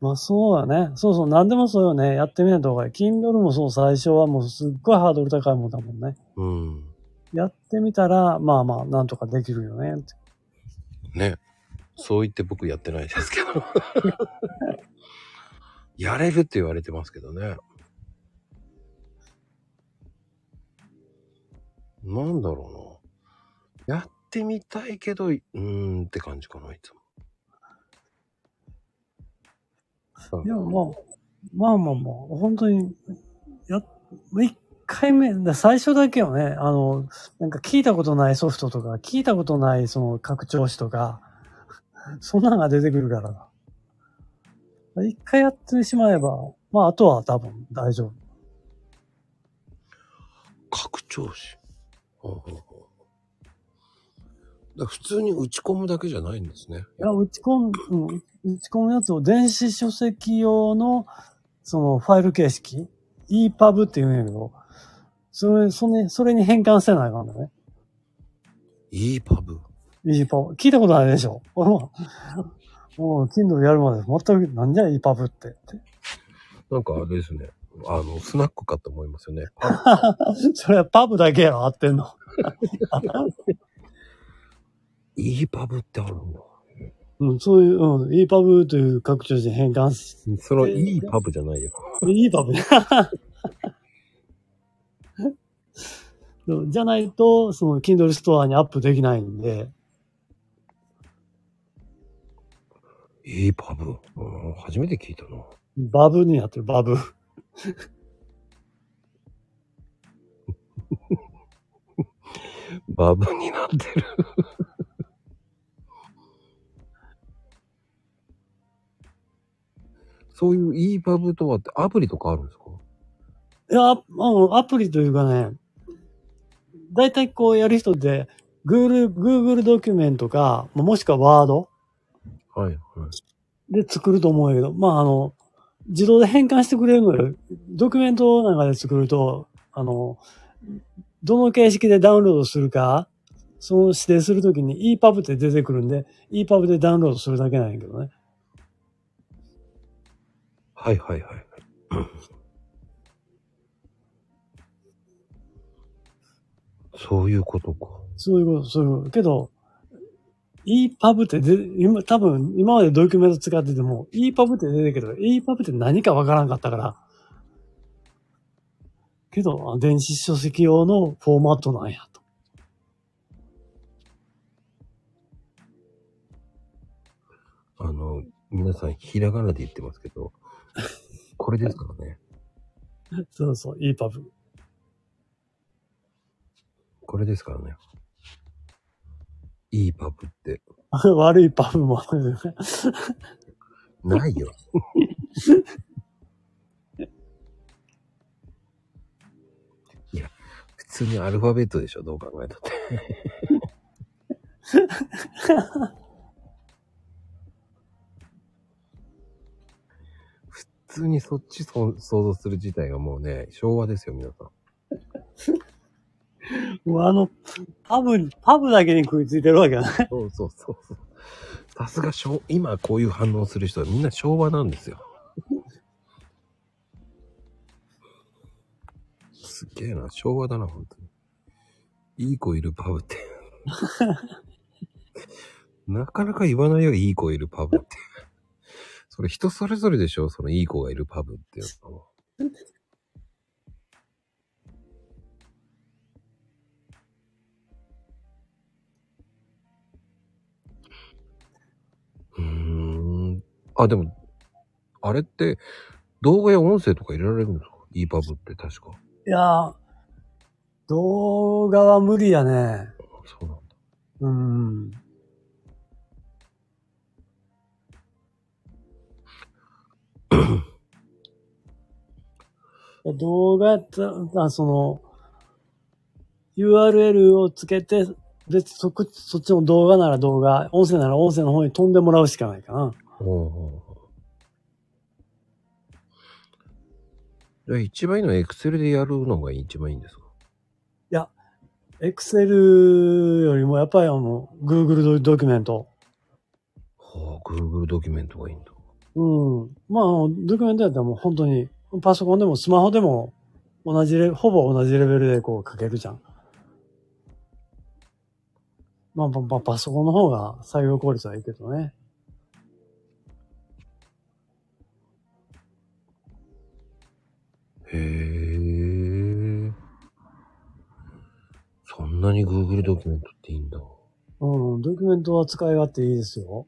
まあそうだね。そうそう、何でもそうよね。やってみないと分かる。Kindle もそう、最初はもうすっごいハードル高いもんだもんね。うん。やってみたら、まあまあ、なんとかできるよね。ってね。そう言って僕やってないですけど。やれるって言われてますけどね。なんだろうな。やってみたいけど、うーんって感じかな、いつも。いや、まあ、まあまあまあ、本当に、や、一回目、だ最初だけよね、あの、なんか聞いたことないソフトとか、聞いたことないその拡張子とか、そんなのが出てくるからな。一回やってしまえば、まあ、あとは多分大丈夫。拡張子。ほうほうほうだから普通に打ち込むだけじゃないんですね。いや、打ち込む、うん打ち込むやつを電子書籍用の、そのファイル形式、EPUB って言うんやけど、それ、それ、それに変換せないかんだね。EPUB。EPUB。聞いたことないでしょ？俺も、もう、Kindle やるまで全く、なんじゃ EPUB って。なんかあれですね。あの、スナックかと思いますよね。それは PUB だけやろ、合ってんの。EPUB ってあるんだ。うん、そういう、うん、EPUB という拡張子に変換し、その EPUB じゃないよ。EPUB そうじゃないと、その Kindle ストアにアップできないんで、EPUB。うん、初めて聞いたな。バブになってる、バブ。バブになってる。そういう EPUB とはってアプリとかあるんですか？いや、あのアプリというかね、だいたいこうやる人って、Google、Google ドキュメントか、まあもしくは Word はい、はい。で作ると思うんやけど、まああの、自動で変換してくれるのよ。ドキュメントなんかで作ると、あの、どの形式でダウンロードするか、その指定するときに EPUB って出てくるんで、EPUB でダウンロードするだけなんやけどね。はいはいはい。そういうことか。そういうこと、そういうこと。けど、EPUB ってで、今、多分、今までドキュメント使ってても、EPUB って出てるけど、EPUB って何かわからんかったから。けど、あ電子書籍用のフォーマットなんやと。あの、皆さんひらがなで言ってますけど、これですからね。そうそう、EPUB。これですからね。EPUB って、悪いパブもある。ないよ。いや、普通にアルファベットでしょ、どう考えたって。通にそっちそ想像する自体がもうね、昭和ですよ、皆さん。もうあの、パブ、パブだけに食いついてるわけだね。そうそうそうそう。さすが昭、今こういう反応する人はみんな昭和なんですよ。すっげえな、昭和だな、本当に。いい子いるパブって。なかなか言わないよ、いい子いるパブって。それ人それぞれでしょ、そのいい子がいるパブっていうのは。うーん。あ、でも、あれって、動画や音声とか入れられるんですか ?e パブって確か。いやー、動画は無理やね。そうなんだ。うん。動画やったら、その、URL をつけて、別そこ、そっちの動画なら動画、音声なら音声の方に飛んでもらうしかないかな。ほうほうほうじゃあ一番いいのは Excel でやるのが一番いいんですか？Excel よりもやっぱりあの、Google ドキュメント。はあ、Google ドキュメントがいいんだ。うん。まあ、ドキュメントやったらもう本当に、パソコンでもスマホでも同じレ、ほぼ同じレベルでこう書けるじゃん。まあ、まあまあ、パソコンの方が作業効率はいいけどね。へえ。そんなに Google ドキュメントっていいんだ。うん、ドキュメントは使い勝手いいですよ。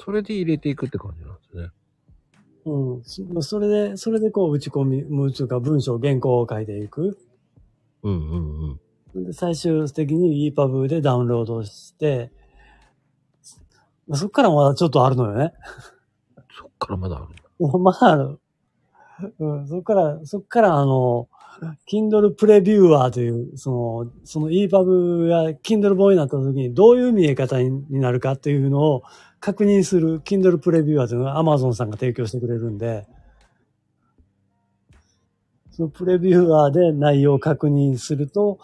それで入れていくって感じなんですね。うん。そそれで、それでこう打ち込み、むつうか文章、原稿を書いていく。うんうんうん。で最終的に EPUB でダウンロードして、まあそっからまだちょっとあるのよね。そっからまだあるんだ。まだある。うん、そっから、そっからあの、Kindle プレビューアーという、その、その EPUB が Kindle 本になった時にどういう見え方になるかっていうのを確認する Kindle プレビューアーというのが Amazon さんが提供してくれるんで、そのプレビューアーで内容を確認すると、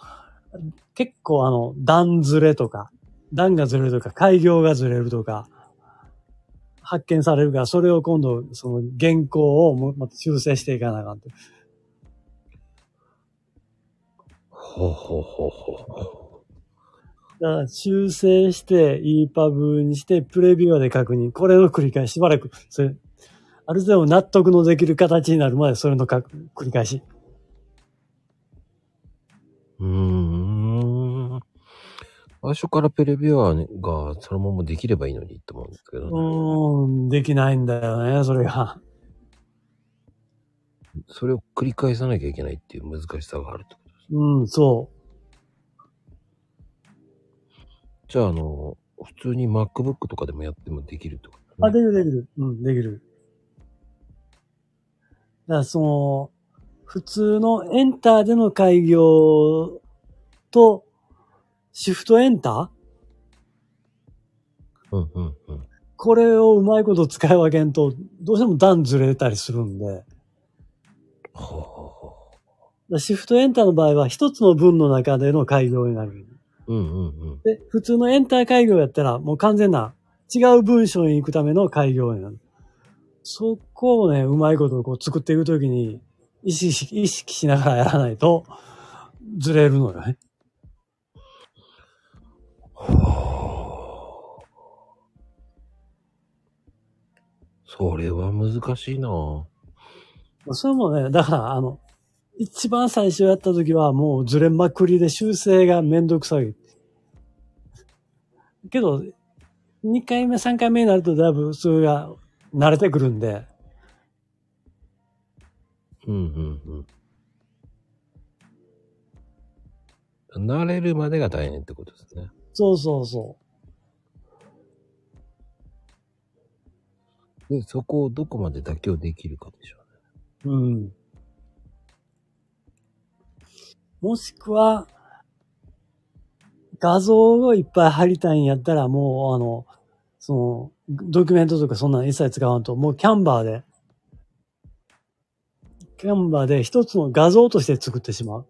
結構あの、段ずれとか、段がずれるとか、開業がずれるとか、発見されるから、それを今度、その原稿をまた修正していかなあかんと。ほうほうほうほうほだから修正して EPUB にして、プレビューで確認。これの繰り返し、しばらく、それ、ある程度納得のできる形になるまで、それのか繰り返し。う。うーん。最初からプレビュアーがそのままできればいいのにと思うんですけどうね。ーん、できないんだよね、それが。それを繰り返さなきゃいけないっていう難しさがあると。うん、そじゃあ、あの、普通に MacBook とかでもやってもできるとう。あ、できるできる。うん、できる。だからその、普通のエンターでの開業と、シフトエンター？うんうんうん。これをうまいこと使い分けんと、どうしても段ずれたりするんで、だかほうほうほらシフトエンターの場合は一つの文の中での開業になる。う。うんうんうん。で、普通のエンター開業やったら、もう完全な違う文章に行くための開業になる。そこをね、うまいことこう作っていくときに、意識し、意識しながらやらないと、ずれるのよね。それは難しいなぁ。それもね、だから、あの、一番最初やった時はもうずれまくりで修正がめんどくさい。けど、2回目、3回目になるとだいぶそれが慣れてくるんで、うんうんうん。慣れるまでが大変ってことですね。そうそうそで、そこをどこまで妥協できるかでしょうね。う。うん。もしくは、画像をいっぱい貼りたいんやったら、もう、あの、その、ドキュメントとかそんなの一切使わんと、もうキャンバーでキャンバーで一つの画像として作ってしまう。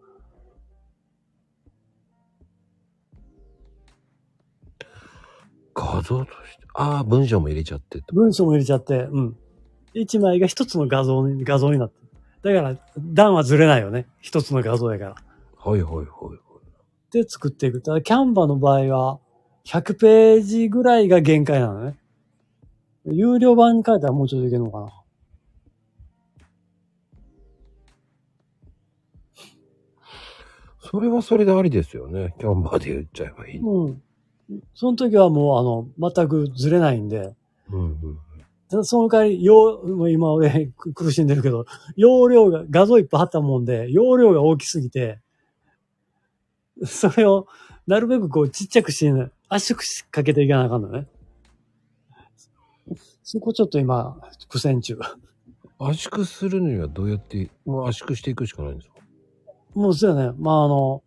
画像として。ああ、文章も入れちゃってと。文章も入れちゃって、うん。一枚が一つの画像に、画像になってる。だから、段はずれないよね。一つの画像やから。はいはいはいはい。で作っていく。ただ、キャンバーの場合は、100ページぐらいが限界なのね。有料版に書いたらもうちょっといけるのかな。それはそれでありですよね。キャンバーで言っちゃえばいい。うん。その時はもう、あの、全くずれないんで、うんうん。ただその代わり、容、もう今俺く苦しんでるけど、容量が、画像いっぱい貼ったもんで、容量が大きすぎて、それを、なるべくこうちっちゃくして、ね、圧縮しかけていかなあかんのね。そこちょっと今、苦戦中。圧縮するにはどうやって、もう圧縮していくしかないんですか？もうそうやね。まあ、あの、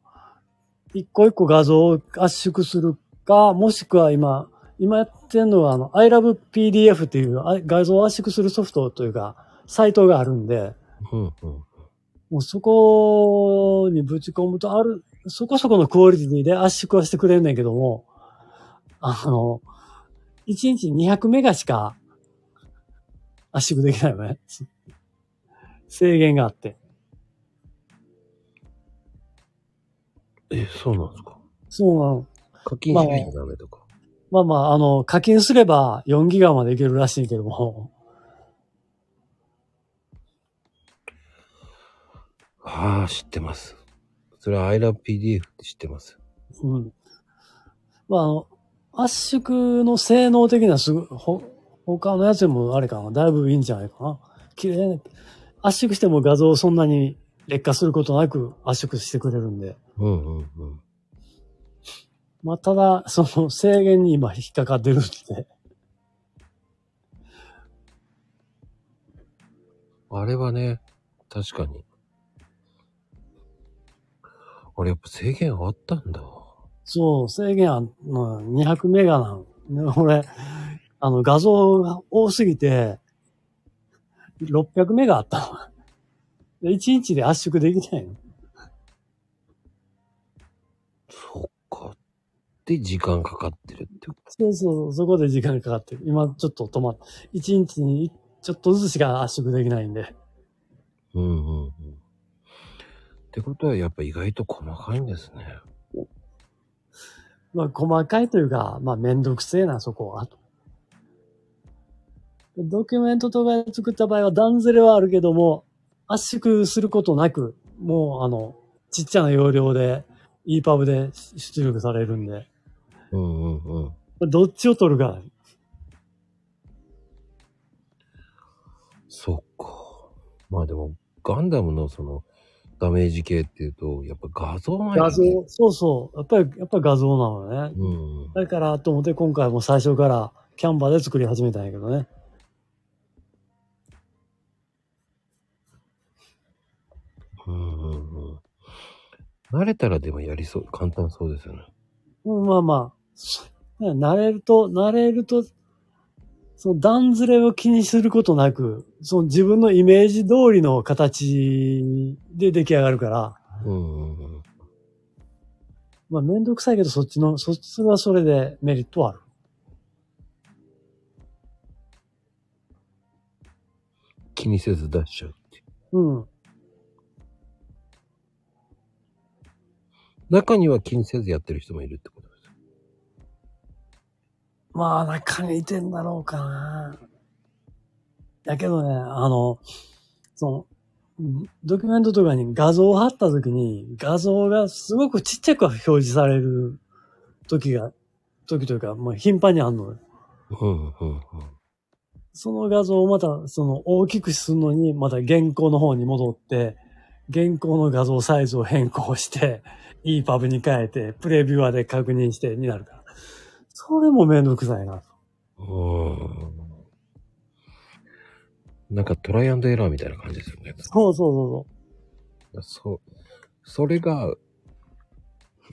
一個一個画像を圧縮するか、もしくは今、今やってんのは、あの、iLovePDF っていうあ画像を圧縮するソフトというか、サイトがあるんで、うんうん。もうそこにぶち込むと、ある、そこそこのクオリティで圧縮はしてくれんねんけども、あの、1日200メガしか圧縮できないよね。制限があって。え、そうなんですか？そうなの。課金しないとダメとか。まあまあ、あの、課金すれば4ギガまでいけるらしいけども、ああ、知ってます。それは iLovePDF って知ってます？うん。まあ、圧縮の性能的にはすぐ、ほ、他のやつでもあれかな、だいぶいいんじゃないかな。綺麗に、圧縮しても画像をそんなに劣化することなく圧縮してくれるんで。うんうんうん。まあ、ただ、その制限に今引っかかってるんで。あれはね、確かに。あれやっぱ制限あったんだ。そう、制限は、うん200メガなの。ね俺、あの、画像が多すぎて、600メガあったわ。で1日で圧縮できないの。そっか。で、時間かかってるってこそうそう、そこで時間かかってる。今ちょっと止まっ、1日にちょっとずつしか圧縮できないんで。うんうん。ってことはやっぱ意外と細かいんですね。まあ、細かいというか、まあ、めんどくせえな、そこは。とドキュメントとかで作った場合は段ずれはあるけども、圧縮することなく、もう、あの、ちっちゃな容量で、EPUB で出力されるんで、うんうんうん。どっちを取るか。そっか。まあでも、ガンダムのその、ダメージ系っていうと、やっぱ画像なんやね画像、そうそう。やっぱり、やっぱり画像なのね。うん。だから、と思って今回も最初からキャンバーで作り始めたんやけどね。うんうんうん。慣れたらでもやりそう、簡単そうですよね。うんまあまあ、慣れると、慣れると、その段ずれを気にすることなく、その自分のイメージ通りの形で出来上がるから、うん。まあめんどくさいけどそっちの、そっちはそれでメリットはある。気にせず出しちゃうっていう。うん。中には気にせずやってる人もいるってこ。まあ中にいてんだろうかな。だけどね、あの、その、ドキュメントとかに画像を貼った時に画像がすごくちっちゃく表示される時が、時というか、まあ頻繁にあんのよ。うんうんうん。その画像をまた、その大きくするのに、また原稿の方に戻って、原稿の画像サイズを変更して、EPUB に変えて、プレビュアで確認してになるから。それもめんどくさいな。うん。なんかトライアンドエラーみたいな感じですよね。そうそうそうそう。それが、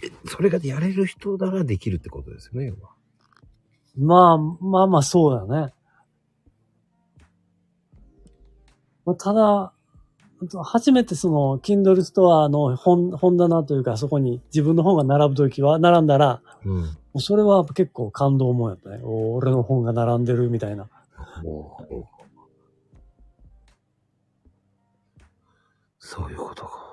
えそれがやれる人ならできるってことですよね。まあ、まあまあそうだね。まあ、ただ、初めてその、Kindle ストアの本、本棚というか、そこに自分の本が並ぶときは、並んだら、うん。もうそれは結構感動もんやったね。お俺の本が並んでるみたいな。そういうことか。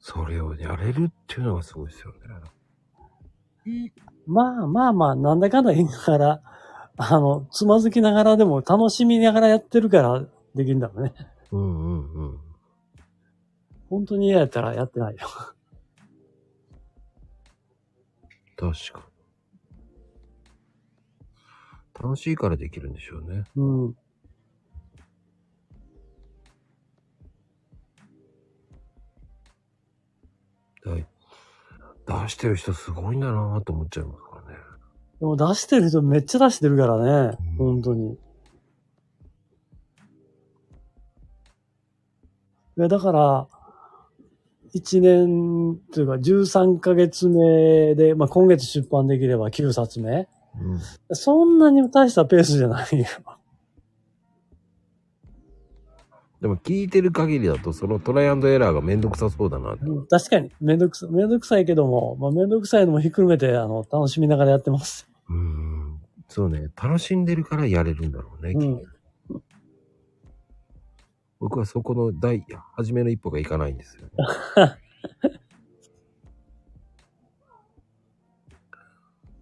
それをやれるっていうのがすごいですよね。まあまあまあ、なんだかんだ言いながら、あの、つまずきながらでも楽しみながらやってるからできるんだろうね。うんうんうん。本当に嫌やったらやってないよ。確かに。楽しいからできるんでしょうね。うん。はい。出してる人すごいんだなと思っちゃいますからね。でも出してる人めっちゃ出してるからね。うん本当に。いや、だから、1年というか13ヶ月目で、まあ今月出版できれば9冊目。うん。そんなに大したペースじゃないよ。でも聞いてる限りだと、そのトライアンドエラーがめんどくさそうだなって。うん確かに、めんどくさ、めんどくさいけども、まあめんどくさいのもひっくるめて、あの、楽しみながらやってます。うん。そうね。楽しんでるからやれるんだろうね。うんきっと僕はそこの第、初めの一歩がいかないんですよね。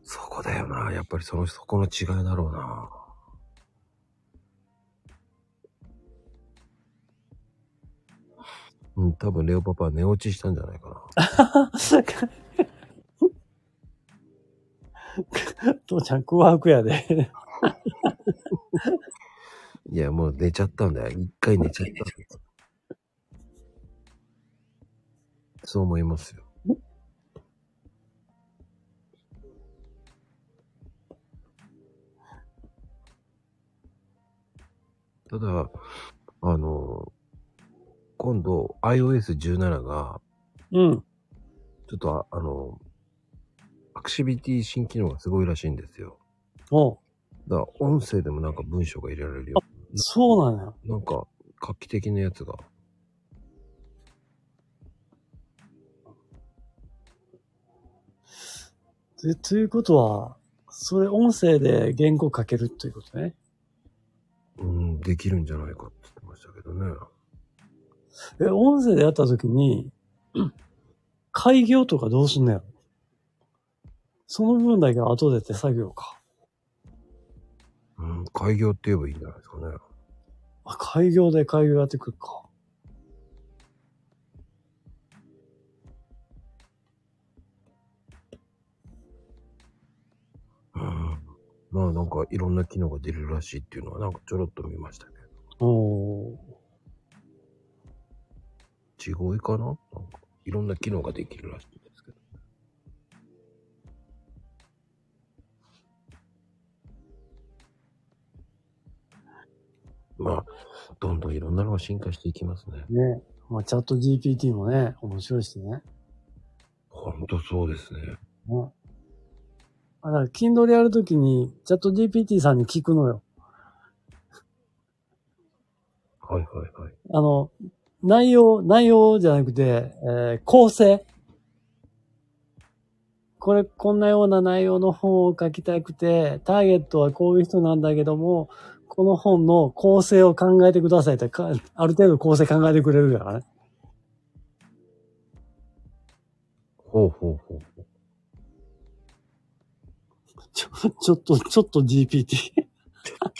そこだよな。やっぱりその、そこの違いだろうな。うん、多分レオパパは寝落ちしたんじゃないかな。父ちゃん空白やで。いや、もう寝ちゃったんだよ。一回寝ちゃった。そう思いますよ。ただ、あの、今度 iOS17 が、うん。ちょっとああの、アクシビティ新機能がすごいらしいんですよ。おうだから音声でもなんか文章が入れられるよ。そうなのよ。なんか画期的なやつが。でということは、それ音声で原稿書けるということね。うん、できるんじゃないかって言ってましたけどね。え、音声でやったときに、開業とかどうすんのやろ？その部分だけは後で手作業か。うん、開業って言えばいいんじゃないですかね。あ、開業で開業やってくるか。うん。まあなんかいろんな機能が出るらしいっていうのはなんかちょろっと見ましたけど。おー地声かな？なんかいろんな機能ができるらしいですけど。まあ、どんどんいろんなのが進化していきますね。ね。まあ、チャット GPT もね、面白いしね。ほんとそうですね。ね。あ、だから、Kindle やるときに、チャット GPT さんに聞くのよ。はいはいはい。あの、内容、内容じゃなくて、えー構成。これ、こんなような内容の本を書きたくて、ターゲットはこういう人なんだけども、この本の構成を考えてくださいってか、ある程度構成考えてくれるからね。ほうほうほうほう。ちょ、ちょっと、ちょっと GPT。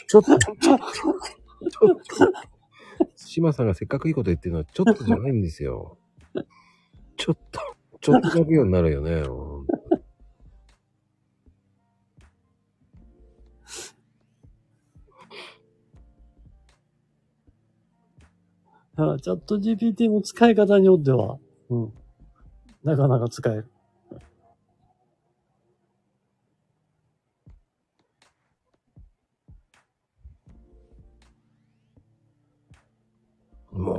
ちょっと、ちょっと、ちょっと。島さんがせっかくいいこと言ってるのはちょっとじゃないんですよ。ちょっと、ちょっとだけようになるよね。だからチャット GPT も使い方によっては、うん。なかなか使える。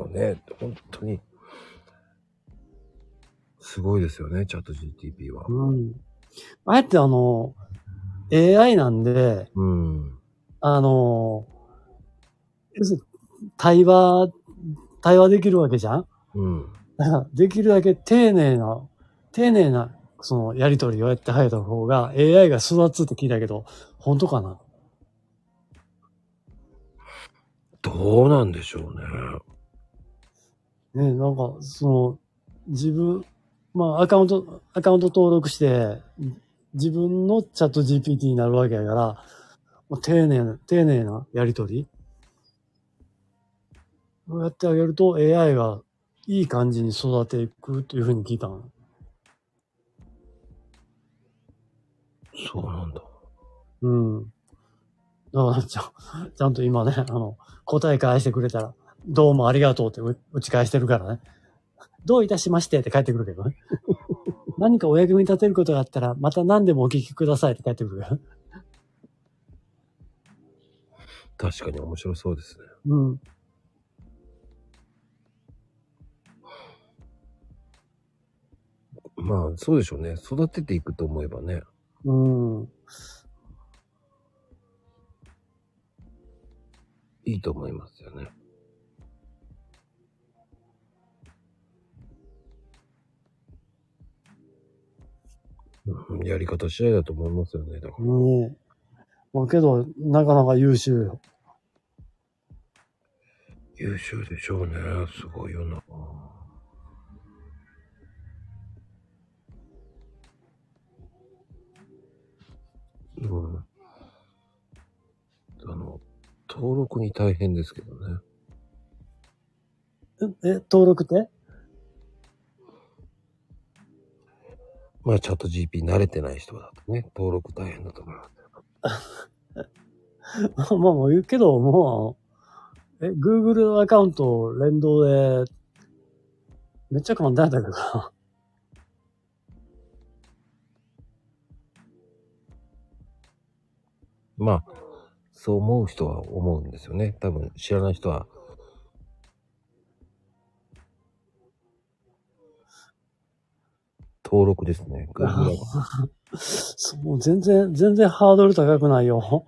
ね、本当に、すごいですよね、チャット GTP は。うん。あえてあの、AI なんで、うん。あの、対話、対話できるわけじゃん？うん。だから、できるだけ丁寧な、丁寧な、その、やりとりをやって入った方が AI が育つって聞いたけど、本当かな？どうなんでしょうね。ね、なんか、その、自分、まあ、アカウント、アカウント登録して、自分のチャット GPT になるわけやから、丁寧な、丁寧なやりとりをやってあげると AI がいい感じに育てていくというふうに聞いたの。そうなんだ。うん。だからちゃん、ちゃんと今ね、あの、答え返してくれたら、どうもありがとうってう打ち返してるからね。どういたしましてって帰ってくるけどね。何かお役に立てることがあったら、また何でもお聞きくださいって帰ってくるよ。確かに面白そうですね。うん。まあ、そうでしょうね。育てていくと思えばね。うん。いいと思いますよね。やり方次第だと思いますよね。だからねえ。まあけど、なかなか優秀よ。優秀でしょうね。すごいよな。うん。あの、登録に大変ですけどね。え、え登録って？まあ、チャット GP 慣れてない人だとね、登録大変だと思い ます。まあもう言うけど、もう、え、Google アカウント連動で、めっちゃ簡単だったけどな。まあ、そう思う人は思うんですよね。多分知らない人は。登録ですね。そう、全然、全然ハードル高くないよ。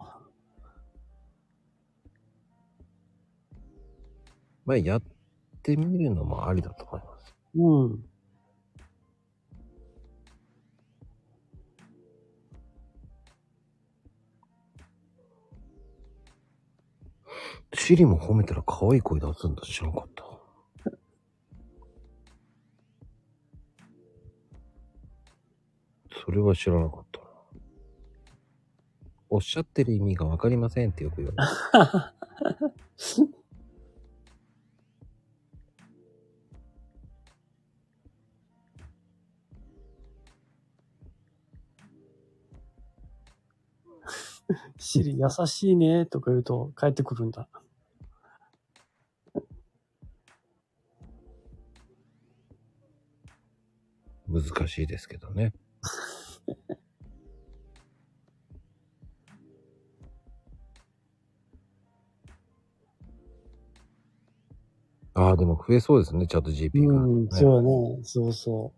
まあ、やってみるのもありだと思います。うん。シリも褒めたら可愛い声出すんだ知らんかった。それは知らなかったな。おっしゃってる意味がわかりませんってよく言われる。シリ優しいねとか言うと帰ってくるんだ。難しいですけどね。ああ、でも増えそうですね、チャット GP が、うん、ねそうやね。そうそ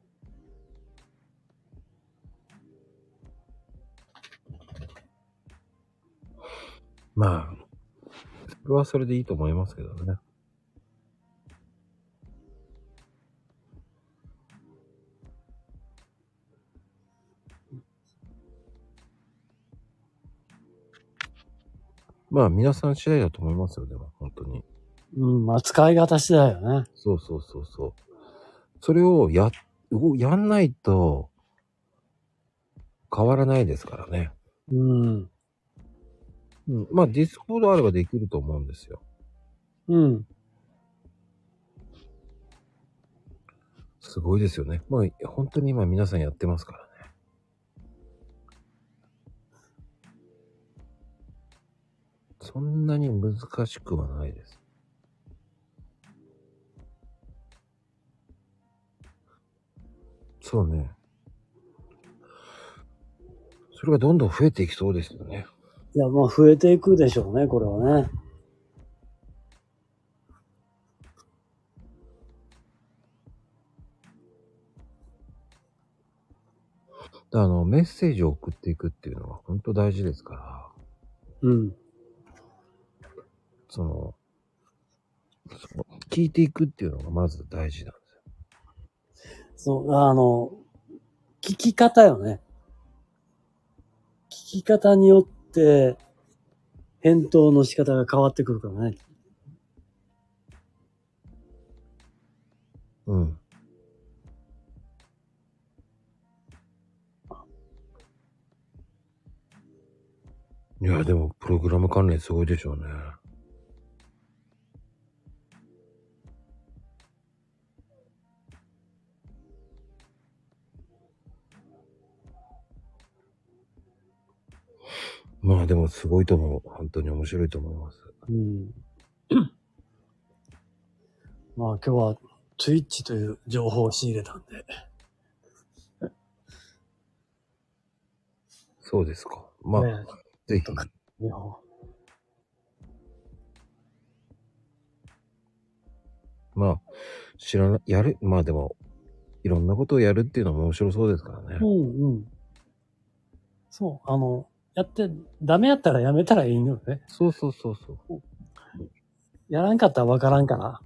まあ、それはそれでいいと思いますけどね。まあ、皆さん次第だと思いますよ、でも、本当に。う。うん、まあ使い方次第よね。そうそうそうそう。それをや、うやんないと、変わらないですからね。うん。うん。まあ、 Discord あればできると思うんですよ。うん。すごいですよね。まあ、本当に今皆さんやってますからそんなに難しくはないです。そうね。それがどんどん増えていきそうですよね。いや、まあ増えていくでしょうね、これはね。あの、メッセージを送っていくっていうのは本当大事ですから、うん。その、その聞いていくっていうのがまず大事なんですよ。そう、あの、聞き方よね。聞き方によって、返答の仕方が変わってくるからね。うん。いや、でも、プログラム関連すごいでしょうね。まあでもすごいと思う。本当に面白いと思います。うん。まあ今日は Twitch という情報を仕入れたんで。そうですか。まあ、ねぜひ。まあ、知らな、やる、まあでも、いろんなことをやるっていうのは面白そうですからね。うんうん。そう、あの、やって、ダメやったらやめたらいいのよね。そうそうそうそう。やらんかったらわからんから。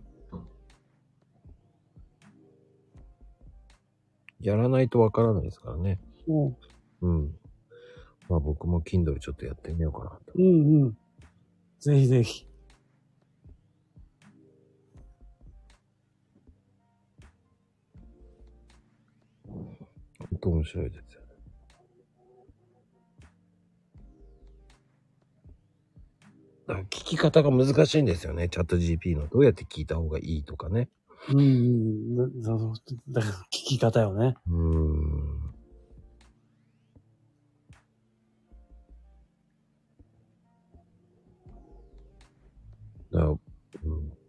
やらないとわからないですからね。うん。うん。まあ僕も Kindle ちょっとやってみようかなと。うんうん。ぜひぜひ。本当面白いです聞き方が難しいんですよね。チャット GP のどうやって聞いた方がいいとかね。うんうん。だだだから聞き方よね。うーん。だから、うん、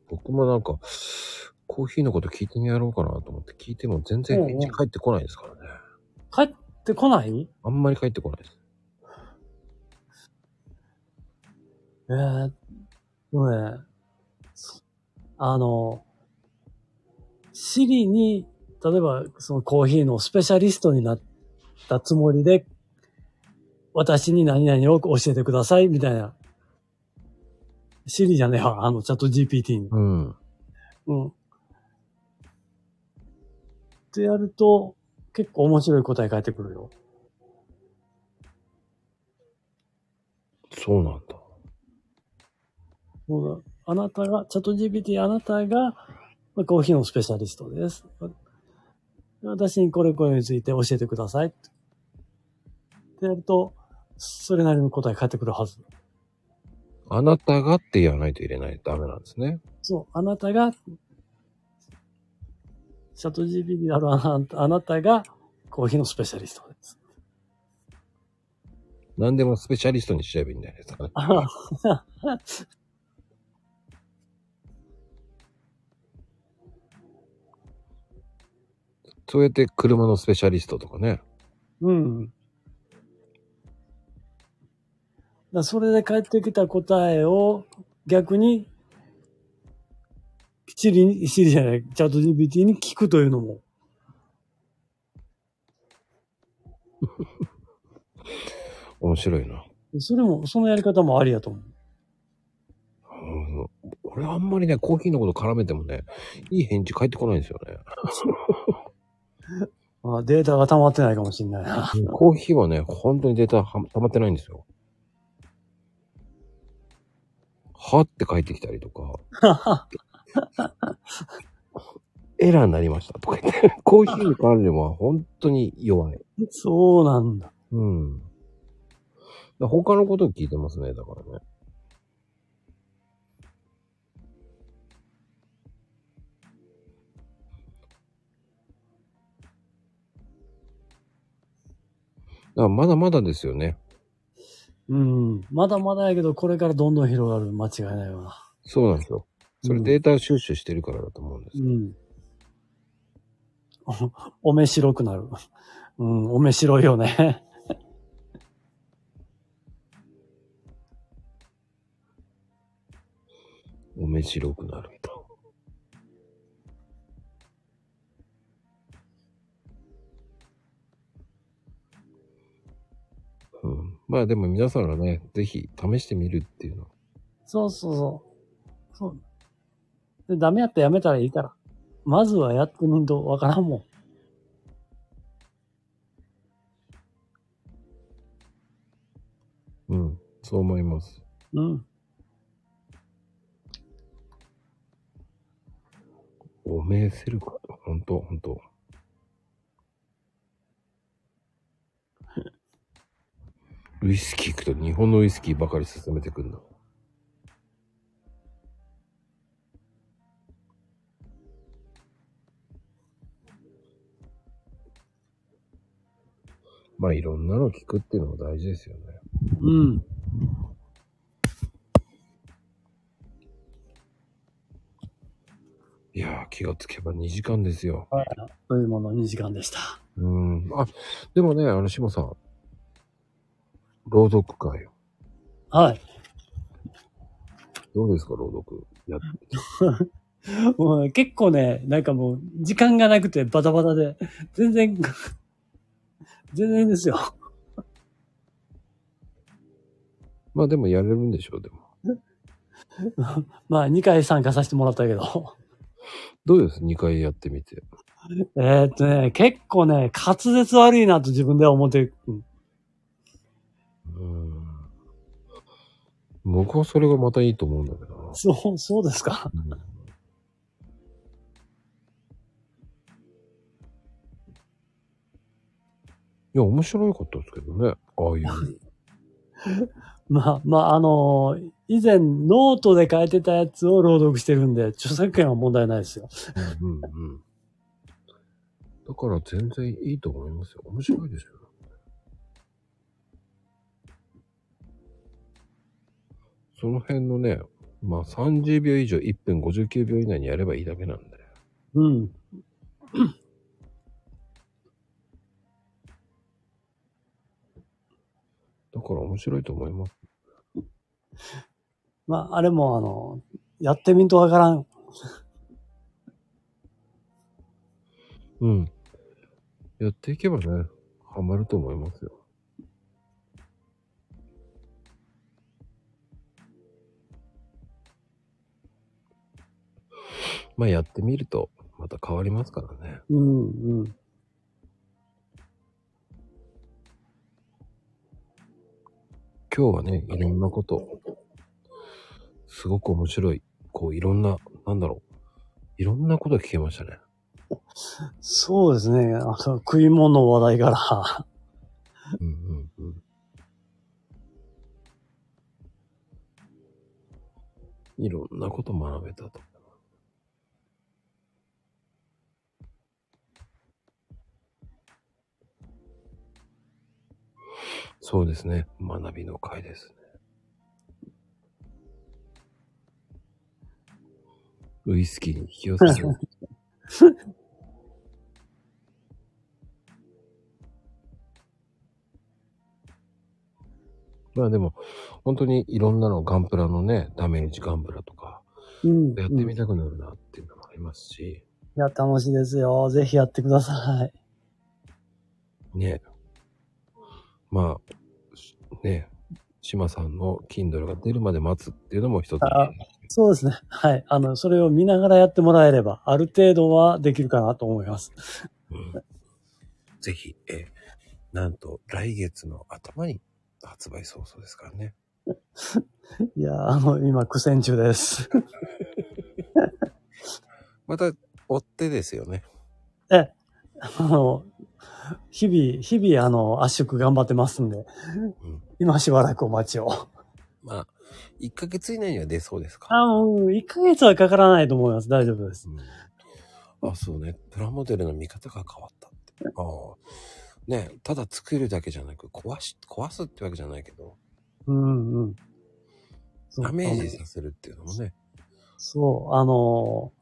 僕もなんか、コーヒーのこと聞いてみやろうかなと思って聞いても全然返ってこないですからね。帰ってこない？あんまり返ってこないです。えー、でもね、あの、シリに、例えばそのコーヒーのスペシャリストになったつもりで、私に何々を教えてください、みたいな。シリじゃねえわ、あの、チャット GPT に。うん。うん。ってやると、結構面白い答え返ってくるよ。そうなんだ。そうだあなたが、チャット GPT あなたが、まあコーヒーのスペシャリストです。私にこれこれについて教えてください。ってやると、それなりの答え返ってくるはず。あなたがって言わないと入れないとダメなんですね。そう、あなたが、チャット GPT であるあなあなたが、コーヒーのスペシャリストです。何でもスペシャリストにしちゃえばいいんじゃないですかね。そうやって車のスペシャリストとかね。うん。だそれで返ってきた答えを逆に、シリに、シリじゃない、チャット GPT に聞くというのも。面白いな。それも、そのやり方もありやと思う。うん俺あんまりね、コーヒーのこと絡めてもね、いい返事返ってこないんですよね。あデータが溜まってないかもしれないな。コーヒーはね、本当にデータは溜まってないんですよ。はって返ってきたりとか、エラーになりましたとか言って、コーヒーに関連は本当に弱い。そうなんだ。うん。他のことを聞いてますね、だからね。からまだまだですよね。うん。まだまだやけど、これからどんどん広がる。間違いないわ。そうなんですよ。それうんデータ収集してるからだと思うんです。うん。お、おめ白くなる。うん、おめ白いよね。お目白くなると。まあでも皆さんがね、ぜひ試してみるっていうの。そうそうそう。そう。で、ダメやったらやめたらいいから。まずはやってみんとわからんもうん。そう思います。ん。うん。おめえせるか。ほんと、ほんと。ウイスキー行くと日本のウイスキーばかり勧めてくんだ。まあいろんなの聞くっていうのも大事ですよね。うん。いやー気がつけば2時間ですよ。はい。というもの2時間でした。うん。あ、でもね、あの、しもさん。朗読会。はい。どうですか、朗読？やって。もう結構ね、なんかもう、時間がなくてバタバタで、全然、全然ですよ。まあでもやれるんでしょう、でも。まあ、2回参加させてもらったけど。どうです ?2 回やってみて。えーっとね、結構ね、滑舌悪いなと自分では思ってる。うんうん。僕はそれがまたいいと思うんだけどな。そう、そうですか？うんいや、面白かったですけどね。ああいう。まあ、まあ、あのー以前ノートで書いてたやつを朗読してるんで、著作権は問題ないですよ。うんうんうん。だから全然いいと思いますよ。面白いですよ。その辺のね、まあ30秒以上1分59秒以内にやればいいだけなんで。うん。だから面白いと思います。まあ、あれもあの、やってみんとわからん。うん。やっていけばね、ハマると思いますよ。まあやってみると、また変わりますからね。うん、うん。今日はね、いろんなこと、すごく面白い、こういろんな、なんだろう、いろんなこと聞けましたね。そうですね。あの、食い物の話題から。うんうんうん。いろんなこと学べたと。そうですね。学びの会ですね。ウイスキーに引き寄せる。まあでも、本当にいろんなのガンプラのね、ダメージガンプラとか、うん。やってみたくなるなっていうのもありますし、いや、楽しいですよ。ぜひやってください。ね。まあ、しね、島さんの Kindle が出るまで待つっていうのも一つ。あそうですね。はい。あの、それを見ながらやってもらえれば、ある程度はできるかなと思います。うんぜひ、え、なんと来月の頭に発売早々ですからね。いや、あの、今苦戦中です。また追ってですよね。え、あの、日々、日々、あの、圧縮頑張ってますんで、うん今しばらくお待ちを。まあ、1ヶ月以内には出そうですか。あ、もう、1ヶ月はかからないと思います。大丈夫です。うん、あ、そうね。プラモデルの見方が変わったって。ああ。ねただ作るだけじゃなく、壊し、壊すってわけじゃないけど、うんうん。ダメージさせるっていうのもね。そう、あの、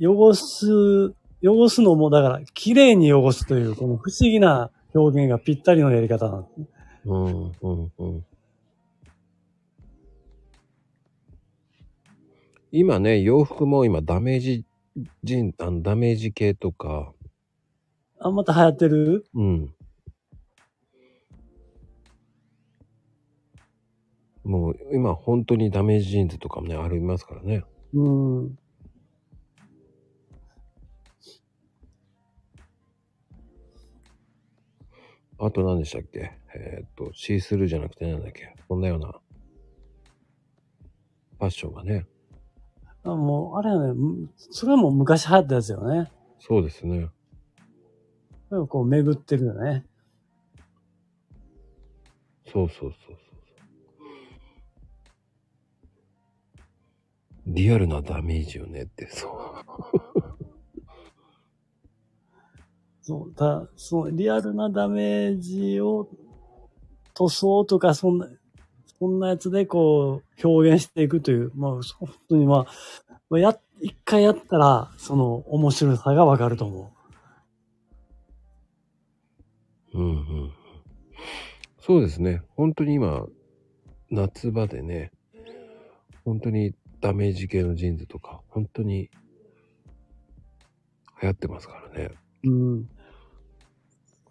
汚す、汚すのも、だから、綺麗に汚すという、この不思議な表現がぴったりのやり方なんです。うん、うん、うん。今ね、洋服も今ダメージ、人、あの、ダメージ系とか、あ、また流行ってる？うん。もう今本当にダメージジーンズとかもね、ありますからね。うん。あと何でしたっけ？えーっと、シースルーじゃなくてなんだっけ？そんなようなファッションがね。あもう、あれはね、むそれはもう昔流行ったやつよね。そうですね。こう巡ってるよね。そうそうそうそう。リアルなダメージよねって、そう。そう、だ、そのリアルなダメージを塗装とかそんな、そんなやつでこう表現していくという、まあ、本当にまあ、まあや、一回やったら、その面白さがわかると思うんうん。そうですね。本当に今、夏場でね、本当にダメージ系のジーンズとか、本当に流行ってますからね。う。うん。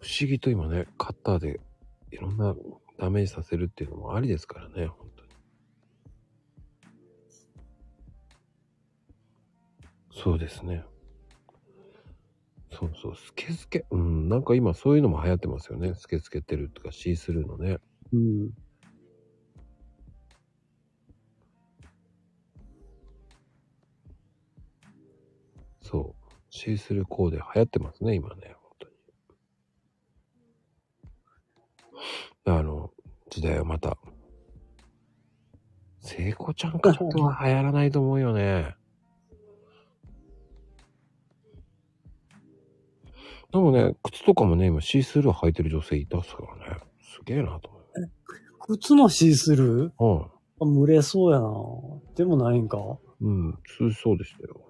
不思議と今ね、カッターでいろんなダメージさせるっていうのもありですからね、本当に。そうですね。そうそう、スケスケ。うん、なんか今そういうのも流行ってますよね。スケスケてるとかシースルーのね。うん。そう。シースルーコーデ流行ってますね、今ね、本当に。あの、時代はまた。聖子ちゃんカットは流行らないと思うよね。でもね、靴とかもね、今シースルー履いてる女性いたっすからね。すげえなと靴のシースルー？思う。あ蒸れそうやな。でもないんか？うん。うん、通じそうでしたよ。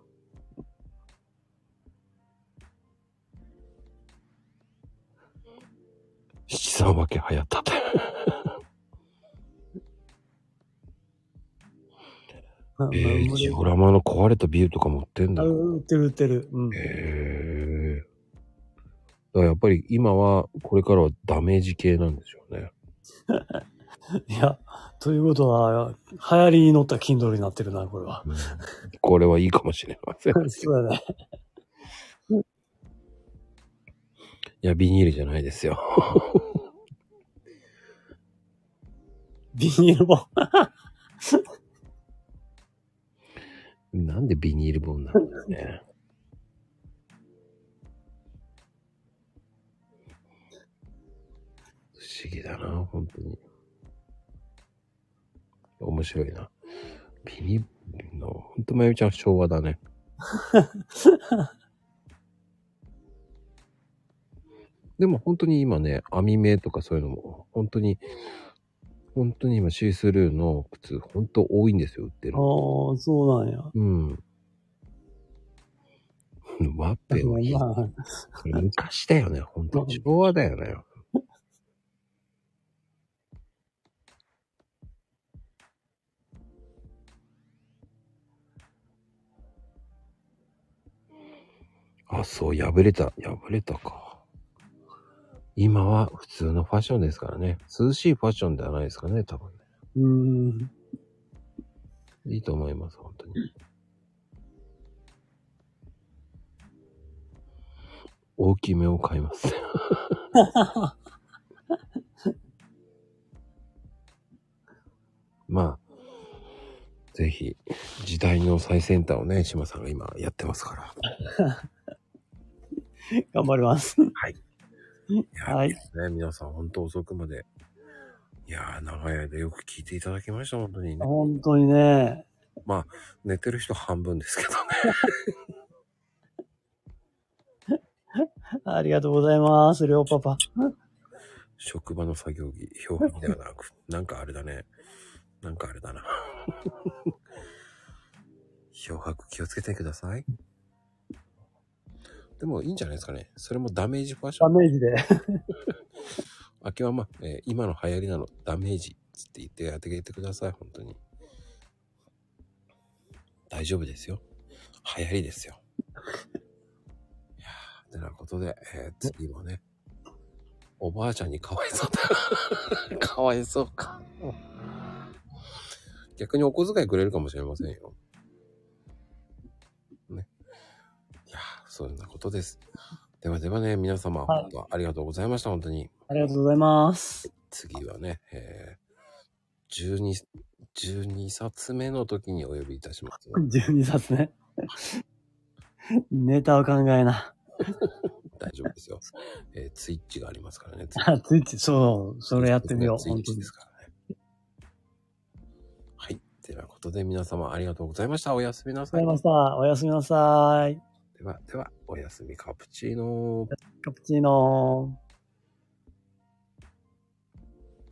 七三分け流行ったって。あえー、ジオラマの壊れたビールとかも売ってんだあ。売ってる売ってる。うん。へえ。だからやっぱり今は、これからはダメージ系なんでしょうね。いや、ということは、流行りに乗った Kindle になってるな、これは。これはいいかもしれません。い そうやね。や、ビニールじゃないですよ。ビニール本。なんでビニール本なんだよね。不思議だな、本当に。面白いな。ビニールの、ほんとまゆみちゃん昭和だね。でも本当に今ね、網目とかそういうのも、本当に、本当に今シースルーの靴、本当多いんですよ、売ってるああの。、そうなんや。うん。ワッペンは。まあ、これ昔だよね、本当に。昭和だよね。あ、そう、破れた。破れたか。今は普通のファッションですからね。涼しいファッションではないですかね、多分ね。うーん。いいと思います、本当に。大きめを買います。まあ、ぜひ、時代の最先端をね、島さんが今やってますから。頑張ります。はい。はい。ね、皆さん本当遅くまで。いやー、長い間よく聞いていただきました、本当にね。本当にね。まあ、寝てる人半分ですけどね。ありがとうございます、りょうパパ。職場の作業着、表紙ではなく、なんかあれだね。なんかあれだな。漂白気をつけてください。でもいいんじゃないですかね。それもダメージファッション。ダメージで。明けはまあ、えー今の流行りなの、ダメージつって言ってやってあげてください、本当に。大丈夫ですよ。流行りですよ。いやー、てなことで、えー次もね、おばあちゃんにかわいそうだ。かわいそうか。逆にお小遣いくれるかもしれませんよ。そんなことです。ではではね、皆様、はい本当ありがとうございました、本当に。ありがとうございます。次はね、えー、12、12冊目の時にお呼びいたしますので。12冊ね。ネタを考えな。大丈夫ですよ。えー、ツイッチがありますからね。あ、ツイッチ、そう、それやってみよう。ツイッ本当にチですからね。はい。てなことで皆様ありがとうございました。おやすみなさいありがとうござい。ました。おやすみなさい。では、では、おやすみカプチーノーカプチーノー。